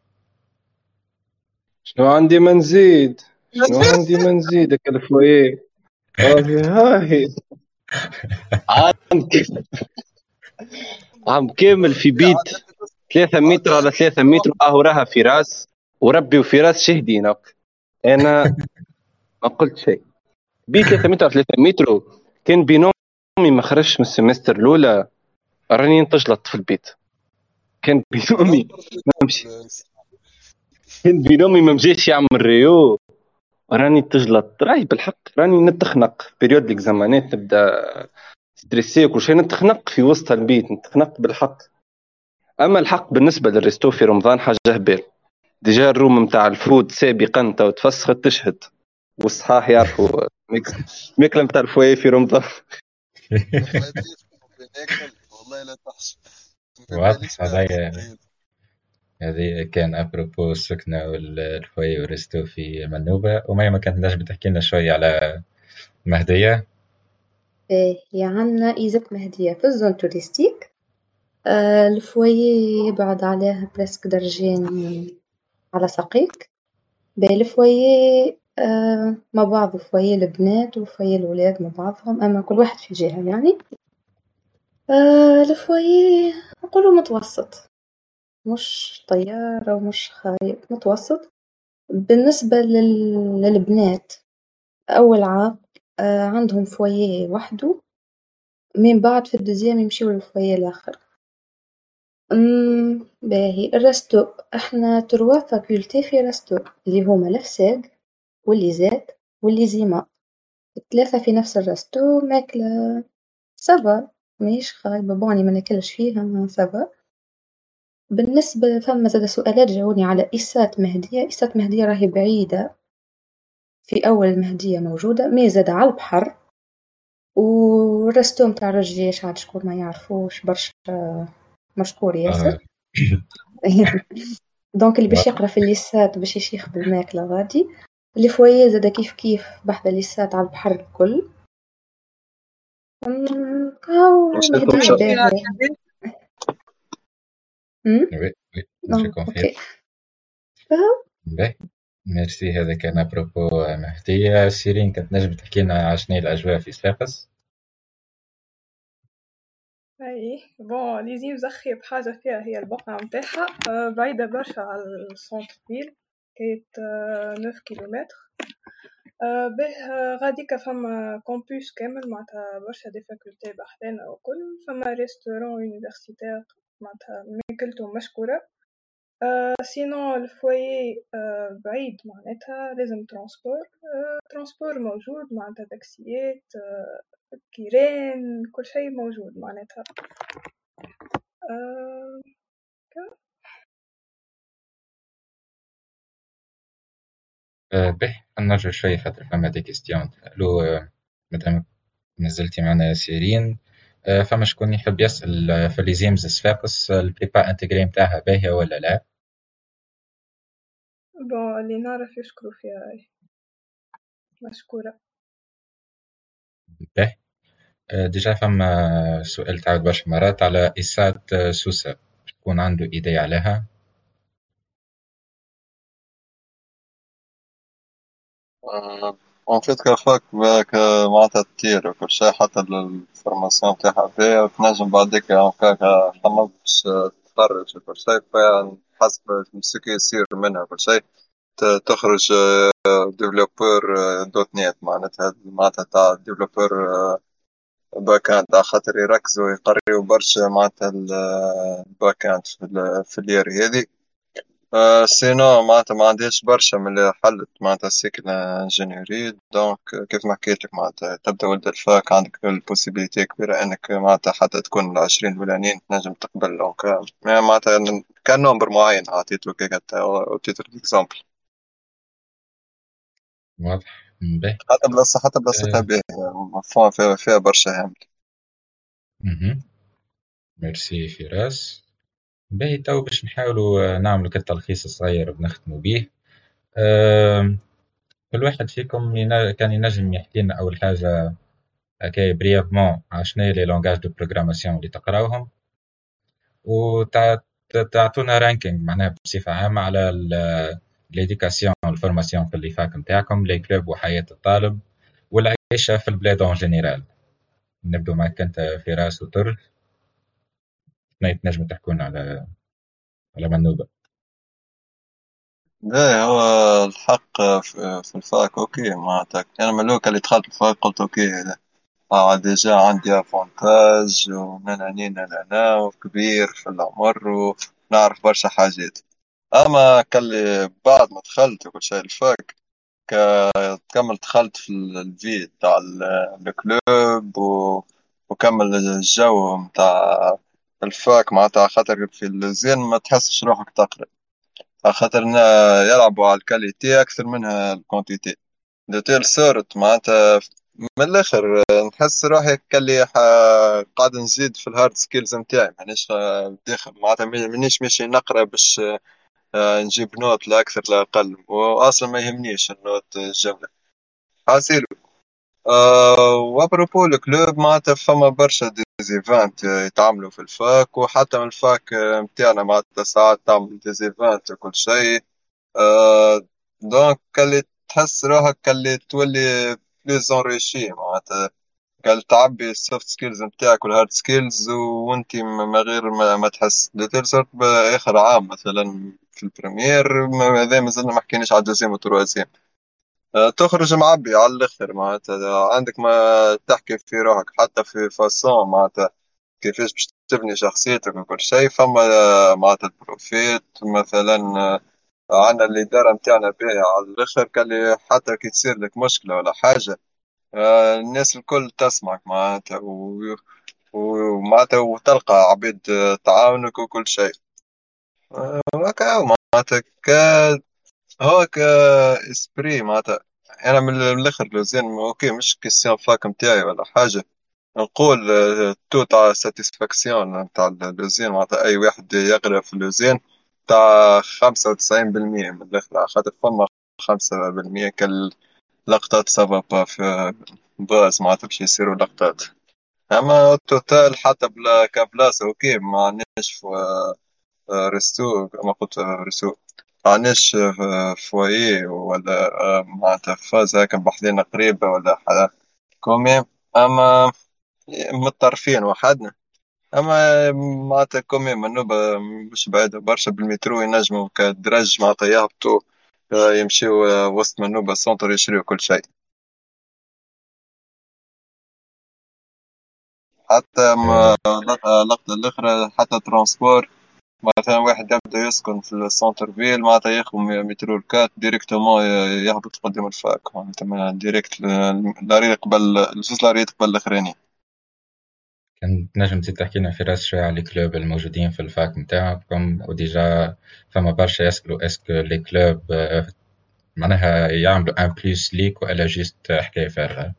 شنو عندي ما نزيد؟ شنو عندي ما نزيد ال foyer هاي. هاي عام كامل في بيت. ثلاثة متر على ثلاثة متر وراها فراس. وربي وفراس شهدينك. أنا ما قلت شيء. بيت ثلاثة متر على ثلاثة متر كان binôme ي ما خرجش من ال semestre الأولى. راني نتجلط في البيت. كان binôme ي ما مشي كان binôme ي ما مشيش يعمل réo. راني تجلط راهي بالحق. راني نتخنق. période les examen ات نبدا stressé وكل شيء نتخنق في وسط البيت. نتخنق بالحق. أما الحق بالنسبة لل resto في رمضان حاجة هبال. déjà الروم نتاع الفود سابقا تو تفسخت تشهد. والصحاح يعرفوا ماكله نتاع ال foyer في رمضان. والله [laughs] لا تحشم واضح هذايا هذه كان à propos السكنة وال foyer و resto في منوبة وما ما كانت نجم تحكي لنا شوية على مهدية؟ إيه عنا ISET مهدية. في ال zone touristique. آه ال foyer يبعد عليه presque درجين على ساقيك باهي ال foyer آه مع بعض فوي البنات وفوي الولاد مع بعضهم أما كل واحد في جهة يعني. آه ال foyer نقولو متوسط. مش طيارة ومش خايب متوسط. بالنسبة للبنات أول عام آه عندهم foyer وحده من بعد في ال deuxième يمشيو لل foyer الآخر. أمم باهي. ال resto إحنا trois facultés في resto اللي هما ال FSEG وال ISET وال ISIMA. الثلاثة في نفس ال resto ماكلة. ça va. ماهيش خايبة. bon أني ما ناكلش فيها. ça va. بالنسبة ثم زاد سؤالات جاوني على ISET مهدية. ISET مهدية راهي بعيدة. في أول المهدية موجودة mais زاد على البحر. وال resto متاع الرجيش عاد شكون ما يعرفوش. برشا مشكور ياسر. donc اللي باش يقرا في ال ISET باش يشيخ بالماكلة غادي les foyers زادا كيف كيف بحذا ال ISET على البحر الكل. هاو ميرسي هذا كان à propos مهدية سيرين كنت نجم تحكي لنا على شنو الأجواء في صفاقس أي bon l'ISIMS أخيب حاجة فيها هي البقعة متاعها آه، بعيدة برشا على ال centre-ville كانت neuf kilomètres به غاديكا فما campus كامل معناتها برشا des facultés بحذانا وكل فما restaurant universitaire معناتها ماكلتهم مشكورة sinon ال foyer بعيد معناتها لازم transport transport موجود معناتها تاكسيات كيران كل شي موجود معناتها به نرجع شوي خاطر فما des questions. لو مادام نزلتي معنا سيرين. فما شكون يحب يسأل في l'ISIMS صفاقس ال prépa intégrée متاعها باهية ولا لا؟ bon اللي نعرف يشكروا فيها. مشكورة. به. déjà فما سؤال تعاود برشا مرات على ISET سوسة. شكون عنده إيدي عليها؟ اون فيت كفاك معناتها تطير وكل شي حتى الفورماسيون نتاعها باهية وتنجم بعديك هكاكا حمد باش تخرج وكل شي حسب مسكي يصير منها كل شي. تخرج ديفلوبور دوت نيت معناتها معناتها تاع ديفلوبور باك اند خاطر يركزوا يقريو برشا معناتها الباك اند في الياري هذي. سينو معناتها ما عنديش برشا من اللي حلت معناتها سيكل انجينيوري دونك كيف ما حكيت لك معناتها تبدأ ولد الفاك عندك البوسيبيليتي كبيرة إنك معناتها حتى تكون العشرين الأولانيين تنجم تقبل. دونك معناتها كان نومبر معين عطيت له كيكا تيتر اكزامبل واضح. باهي حتى بلاصة حتى بلاصتها باهية فيها, فيها برشا هامل ميرسي فراس. باهي تو باش نحاولوا نعملوا كالتلخيص صغير بنختموا بيه. كل واحد فيكم كان ينجم يحكي لنا أول حاجة هكايا بريفمون شناهي لي لونغاج دو بروغراماسيون اللي تقراوهم. وتعطونا رانكينج معناها بصفة عامة على ليديكاسيون والفورماسيون في اللي فاك نتاعكم لي كلوب وحياة الطالب والعيشة في البلاد اون جينيرال نبدو معك أنت فراس وتر تنجم تحكون على على منوبة. إيه هو الحق في الفاك أوكي معناتها. أنا من الأول اللي دخلت الفاك قلت أوكي أه ديجا عندي افونتاج ونانا نانا وكبير في العمر ونعرف برشا حاجات. أما كاللي بعد ما دخلت وكل شيء الفاك كمل دخلت في الفي تاع الكلوب وكمل الجو متاع الفاك معناتها خاطر في الزين ما تحسش روحك تقرأ. خاطر يلعبوا على الكاليتي أكثر منها الكونتيتي دوتيل صارت معناتها من الآخر نحس روحي كاللي قاعد نزيد في الهارد سكيلز نتاعي. مانيش داخل معناتها مانيش ماشي نقرأ باش آه، نجيب نوت لا أكثر لا أقل. واصلا ما يهمنيش النوت الجملة. حاسيلو أه وأبروبو الكلوب معناتها فما برشا ديزيفانت يتعملوا في الفاك وحتى من الفاك نتاعنا معناتها ساعات تعمل ديزيفانت وكل شيء. أه دونك اللي تحس روحك اللي تولي بليز اونريشي معناتها قال تعبي السوفت سكيلز نتاعك والهارد سكيلز وانت من غير ما, ما تحس. صرت بآخر عام مثلا في البريمير هذا مازلنا ما حكيناش على الدوزيام والتروازيام تخرج معبي على الآخر معناتها. عندك ما تحكي في روحك حتى في فاسون معناتها كيفاش باش تبني شخصيتك وكل شيء فما معناتها البروفيت مثلا عندنا الإدارة نتاعنا باهية على الآخر كان حتى كي تصير لك مشكلة ولا حاجة آه، الناس الكل تسمعك معناتها ومعناتها وتلقى عبيد تعاونك وكل شيء. آه، هكا معناتها هو ك إسبري معناتها. أنا من الآخر لوزين أوكي مش كيستيون فاك نتاعي ولا حاجة. نقول تو تاع ساتيسفاكسيون نتاع اللوزين معناتها أي واحد يقرا في اللوزين تاع خمسة وتسعين بالمية من الآخر. خاطر فما خمسة بالمية كاللقطات سافا با في باز معناتها باش يصيروا لقطات. أما التوتال حتى بلا كبلاصة أوكي ما عندناش في ريستو كما قلت ريستو. ما عندناش فوايي ولا معناتها فاز هكا بحذينا قريبة ولا كومي أما متطرفين وحدنا. أما معناتها كومي منوبة مش بعيدة برشا بالمترو ينجموا كدرج معناتها يهبطوا يمشيو وسط منوبة سونتر يشريو كل شيء. حتى اللقطة الأخرى حتى ترونسبور. مثلا واحد يبدأ يسكن في السونتر فيل معناتها ياخذ مترو الكات ديريكتومون يهبط قدام الفاك. معناتها ديريكت لاري قبل الزوز لاري قبل الأخراني كان تنجم تزيد تحكي لنا فراس شوية على الكلوب الموجودين في الفاك نتاعكم وديجا فما برشا يسألوا اسكو لي كلوب معناها يعملوا ان بليس ليك ولا جيست حكاية فارغة؟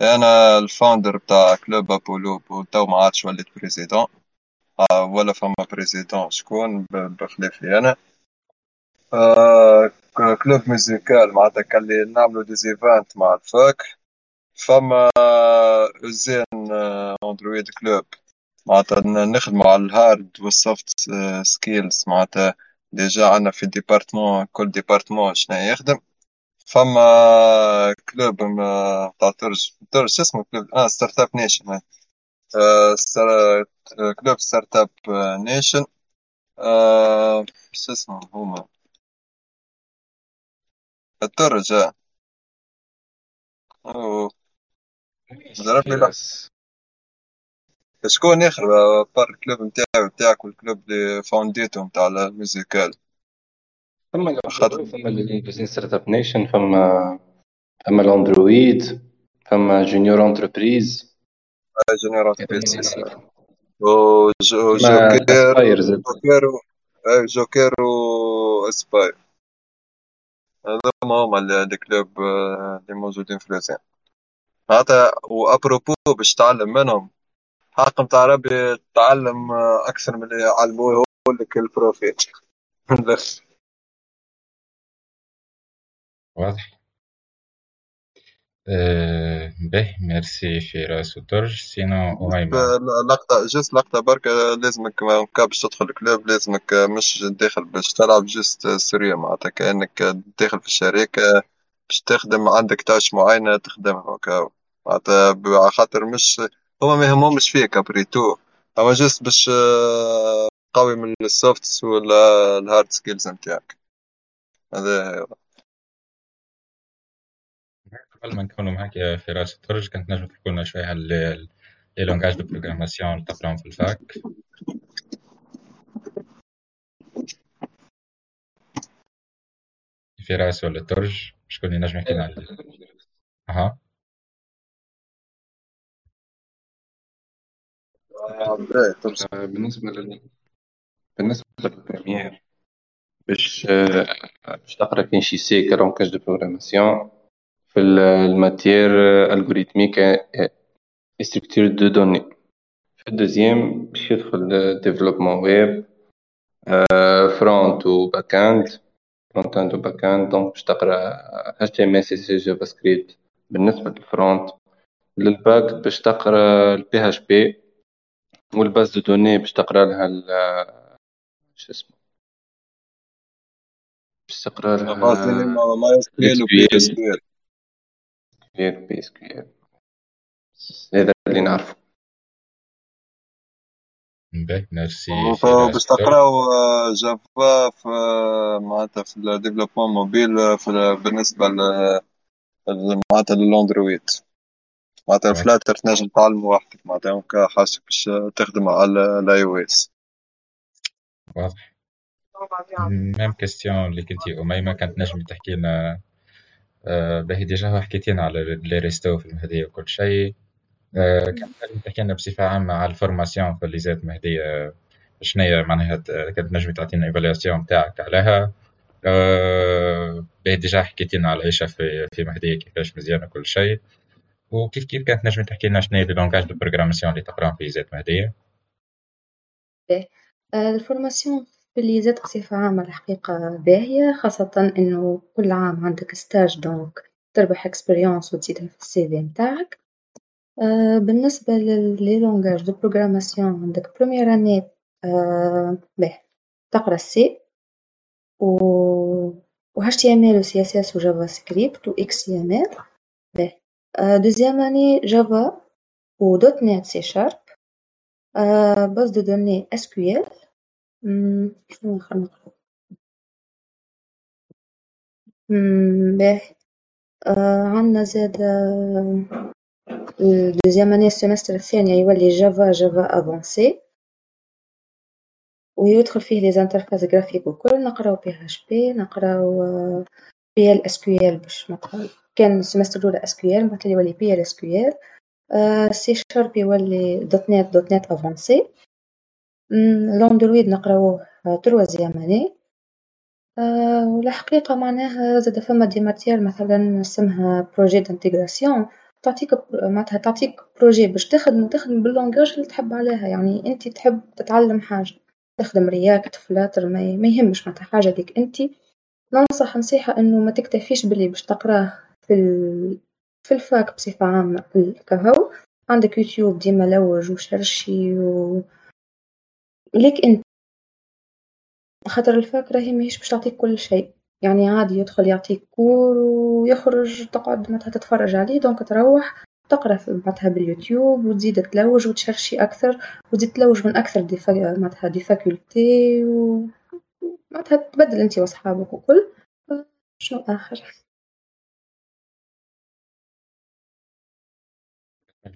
أنا الفاوندر بتاع كلوب أبولو تو ما عادش وليت بريزيدون. آه، ولا فما بريزيدون شكون؟ بخلافي أنا. آه كلوب ميوزيكال معناتها كان لي نعملو ديزيفانت مع الفاك فما زين اندرويد كلوب معناتها نخدمو على الهارد والسوفت سكيلز معناتها ديجا عندنا في ديبارتمون كل ديبارتمون شنو يخدم. فما كلوب تاع ترج ترج اسمه كلوب آه ستارت اب نيشن كلوب ستارت اب نيشن شو اسمه هما الترج آه ضربني بس شكون اخر بار الكلوب نتاعي نتاعك والكلوب اللي فاونديتو نتاع الميوزيكال. فما فما اللي ستارت اب نيشن فما فما الاندرويد فما جونيور انتربريز جونيور انتربريز وجوكير جوكير جوكير واسباير هذوما هما الكلوب اللي موجودين في لوزان معناتها وأبروبو باش تعلم منهم. حق متاع ربي تعلم أكثر من اللي يعلموه لك البروفيت [laughs] واضح. به ميرسي فراس وترج سينو أميمة لقطة جست لقطة بركة لازمك باش تدخل الكلوب لازمك مش داخل باش تلعب جست سوريا معناتها كأنك داخل في الشركة باش تخدم عندك tâche معينة تخدمها هكا. معناتها خاطر مش هما ما يهمهمش فيك après tout أما juste باش قوي من ال soft ولا ال hard skills نتاعك. هذا قبل ما نكونوا معاك يا فراس. الترج كنت نجم تحكوا لنا شوية على les langages de programmation اللي تقراهم في ال fac. فراس ولا الترج شكون اللي نجم يحكي لنا على أها. بالنسبة لل بالنسبة لل première باش باش تقرأ كاين شي C langage de programmation. في ال matière algorithmique et structures de données. في ال deuxième باش يدخل développement web front و back end front end و back end donc باش تقرا اتش تي ام اس سي جافا سكريبت بالنسبة لل front لل back باش تقرأ ال PHP وال base de données باش تقرأ لها شو اسمه؟ باش تقرأ لها كيو بي كيو هذا اللي نعرفه. باهي ميرسي باش تقراو Java في معناتها في ال développement mobile بالنسبة معناتها لل Android معناتها ال Flutter تنجم تعلمه وحدك معناتها حاسك باش تخدم على ال iOS واضح. même question اللي كنتي أميمة كانت نجم تحكي لنا آه، باهي déjà حكيتي لنا على les restos في المهدية وكل شيء. آه، نجم تحكي لنا بصفة عامة على ال formation في l'ISET مهدية. شنو هي معناها كانت نجم تعطينا évaluation تاعك عليها. آه، باهي déjà حكيتي لنا على العيشة في في مهدية كيفاش مزيانة وكل شيء. وكيف كيف كانت نجم تحكي لنا شنو les langages de programmation اللي تقراهم في ISET مهدية؟ ال formation زاد بصفة عامة الحقيقة باهية خاصة إنه كل عام عندك stage donc تربح expérience وتزيدها في ال CV متاعك. آه بالنسبة ل les langages de programmation عندك première année باهي تقرأ السي و اتش تي ام ال و سي اس اس و جافا سكريبت و إكس تي ام ال باهي دوزيام اني جافا و دوت نت سي شارب باز دو دوني اس كيو ال شنو آخر نقرا باهي عندنا زادا ال deuxième année ال semestre الثاني يولي Java Java avancée ويدخل فيه les interfaces graphiques وكل نقراو بي نقراو QL باش مثلا كان ال semestre الأولى QL بعد يولي اس كيو ال سي شارب يولي .NET dot ال Android نقراوه troisième année والحقيقة معناها زادا فما des matières مثلا اسمها projet d'intégration تعطيك معناتها تعطيك projet باش تخدم تخدم بال langage اللي تحب عليها. يعني انت تحب تتعلم حاجة تخدم React Flutter ما, يهمش معناتها حاجة ليك انت. ننصح نصيحة إنه ما تكتفيش باللي باش تقراه في. في ال fac بصفة عامة كهو عندك يوتيوب ديما لوج وشرشي و ليك انت خاطر ال fac راهي ماهيش باش تعطيك كل شيء. يعني عادي يدخل يعطيك cours ويخرج تقعد معناتها تتفرج عليه donc تروح تقرأ معناتها باليوتيوب وتزيد تلوج وتشرشي أكثر وتزيد تلوج من أكثر دي معناتها des facultés و معناتها تبدل أنت وأصحابك وكل. شنو آخر؟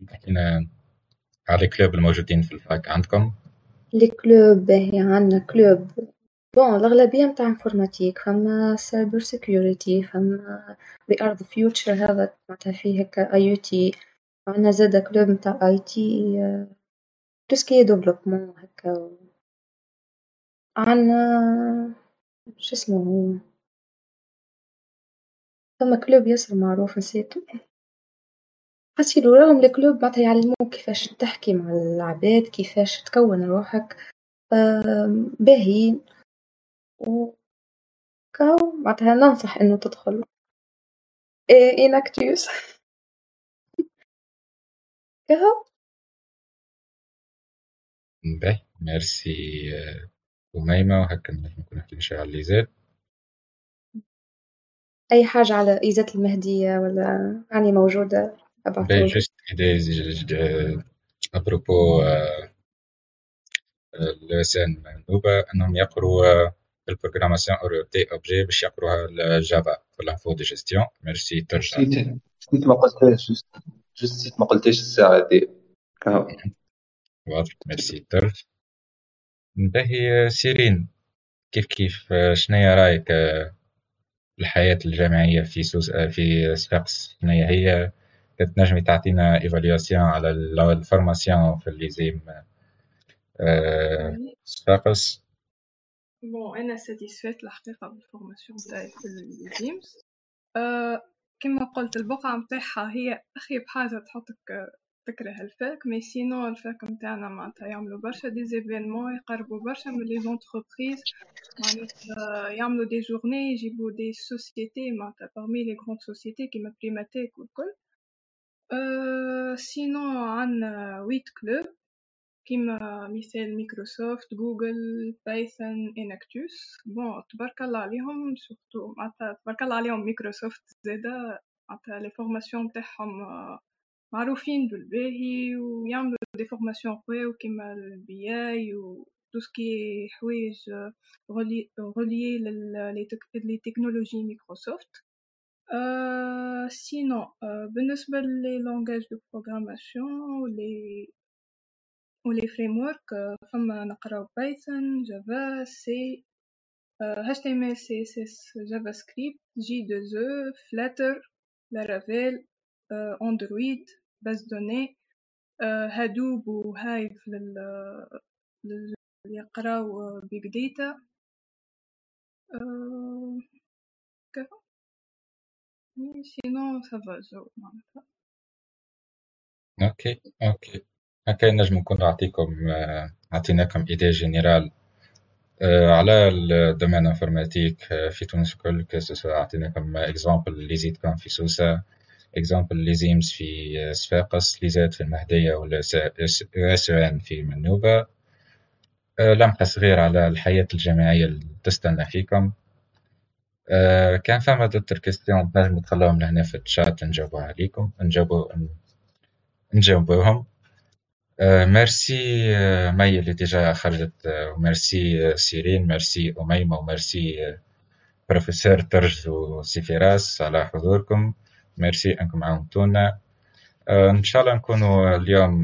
تحكينا على ال clubs الموجودين في ال fac عندكم. les clubs باهي عندنا clubs. bon الأغلبية متاع informatique فما cyber security فما We Are Future هذا معناتها فيه هكا IT عندنا زادا club متاع IT tout ce qui développement هكا. عندنا شسمه هو فما كلوب ياسر معروف نسيتو حسيلو راهم الكلوب معناتها يعلموك كيفاش تحكي مع العباد كيفاش تكون روحك باهيين. و كاو معناتها ننصح إنه تدخل. إنكتوس [laughs] كهو باهي. ميرسي أميمة وهكا نكون نحكي شي على اللي أي حاجة على إيزات المهدية ولا يعني موجودة. باهي جست إيدي أبروبو لسان نوبة أنهم يقروا البروغراماسيون اورينتي اوبجي باش يقروها الجافا في لانفو دي جيستيون ميرسي ترجع نسيت ما قلتهاش جست نسيت ما قلتهاش الساعة دي واضح ميرسي ترج باهي سيرين كيف كيف شنيا رايك الحياة الجامعية في سوس في صفاقس شنيا هي تنجمي تعطينا évaluation على ال formation في ال ISIM صفاقس bon أنا satisfaite الحقيقة بال formation تاعي في ال ISIMS أه كما قلت البقعة متاعها هي أخي بحاجة تحطك تكره ال fac mais sinon ال fac متاعنا معناتها يعملوا برشا des événements يقربوا برشا من les entreprises معناتها يعملوا des journées يجيبوا des sociétés معناتها parmi les grandes sociétés كيما Primatec والكل أه sinon عندنا huit clubs كيما مثال Microsoft Google Python Enactus bon تبارك الله عليهم surtout معناتها تبارك الله عليهم مايكروسوفت زادا معناتها les formations نتاعهم معروفين بالباهي ويعملوا des formations قواو كيما ال BI و tout ce qui حوايج reliées les technologies Microsoft sinon بالنسبة les langages de programmation les و les frameworks فما نقراو Python Java C HTML CSS JavaScript J2E Flutter Laravel Android bases de données Hadoop و Hive لل لل يقراو big data OK OK هكا نجم نكون نعطيكم عطيناكم idée générale على ال domaine informatique في تونس الكل que ce soit عطيناكم exemple l'ISITCOM في سوسة exemple l'ISIMS في صفاقس زاد في المهدية ولا ENSI في منوبة لمحة صغيرة على الحياة الجامعية اللي تستنى فيكم كان فما d'autres questions تنجمو تخلوهم لهنا في الشات نجاوبوها عليكم نجاوبو نجاوبوهم ميرسي مي اللي déjà خرجت وميرسي سيرين ميرسي أميمة و merci professeur ترج وسي فراس على حضوركم. ميرسي أنكم عاونتونا. إن شاء الله نكونوا اليوم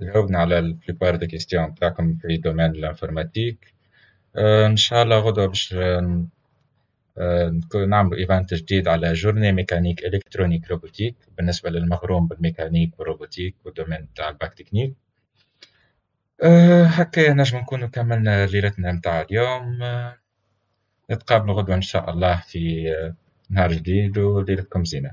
جاوبنا على la plupart des questions تاعكم في domaine ال informatique. إن شاء الله غدوة باش نعملوا event جديد على journée mécanique électronique robotique بالنسبة للمغروم بالميكانيك والروبوتيك والدومين تاع الباك تكنيك. هكا نجم نكونوا كملنا ليلتنا متاع اليوم. نتقابلوا غدوة إن شاء الله في نهار جديد وليلتكم زينة.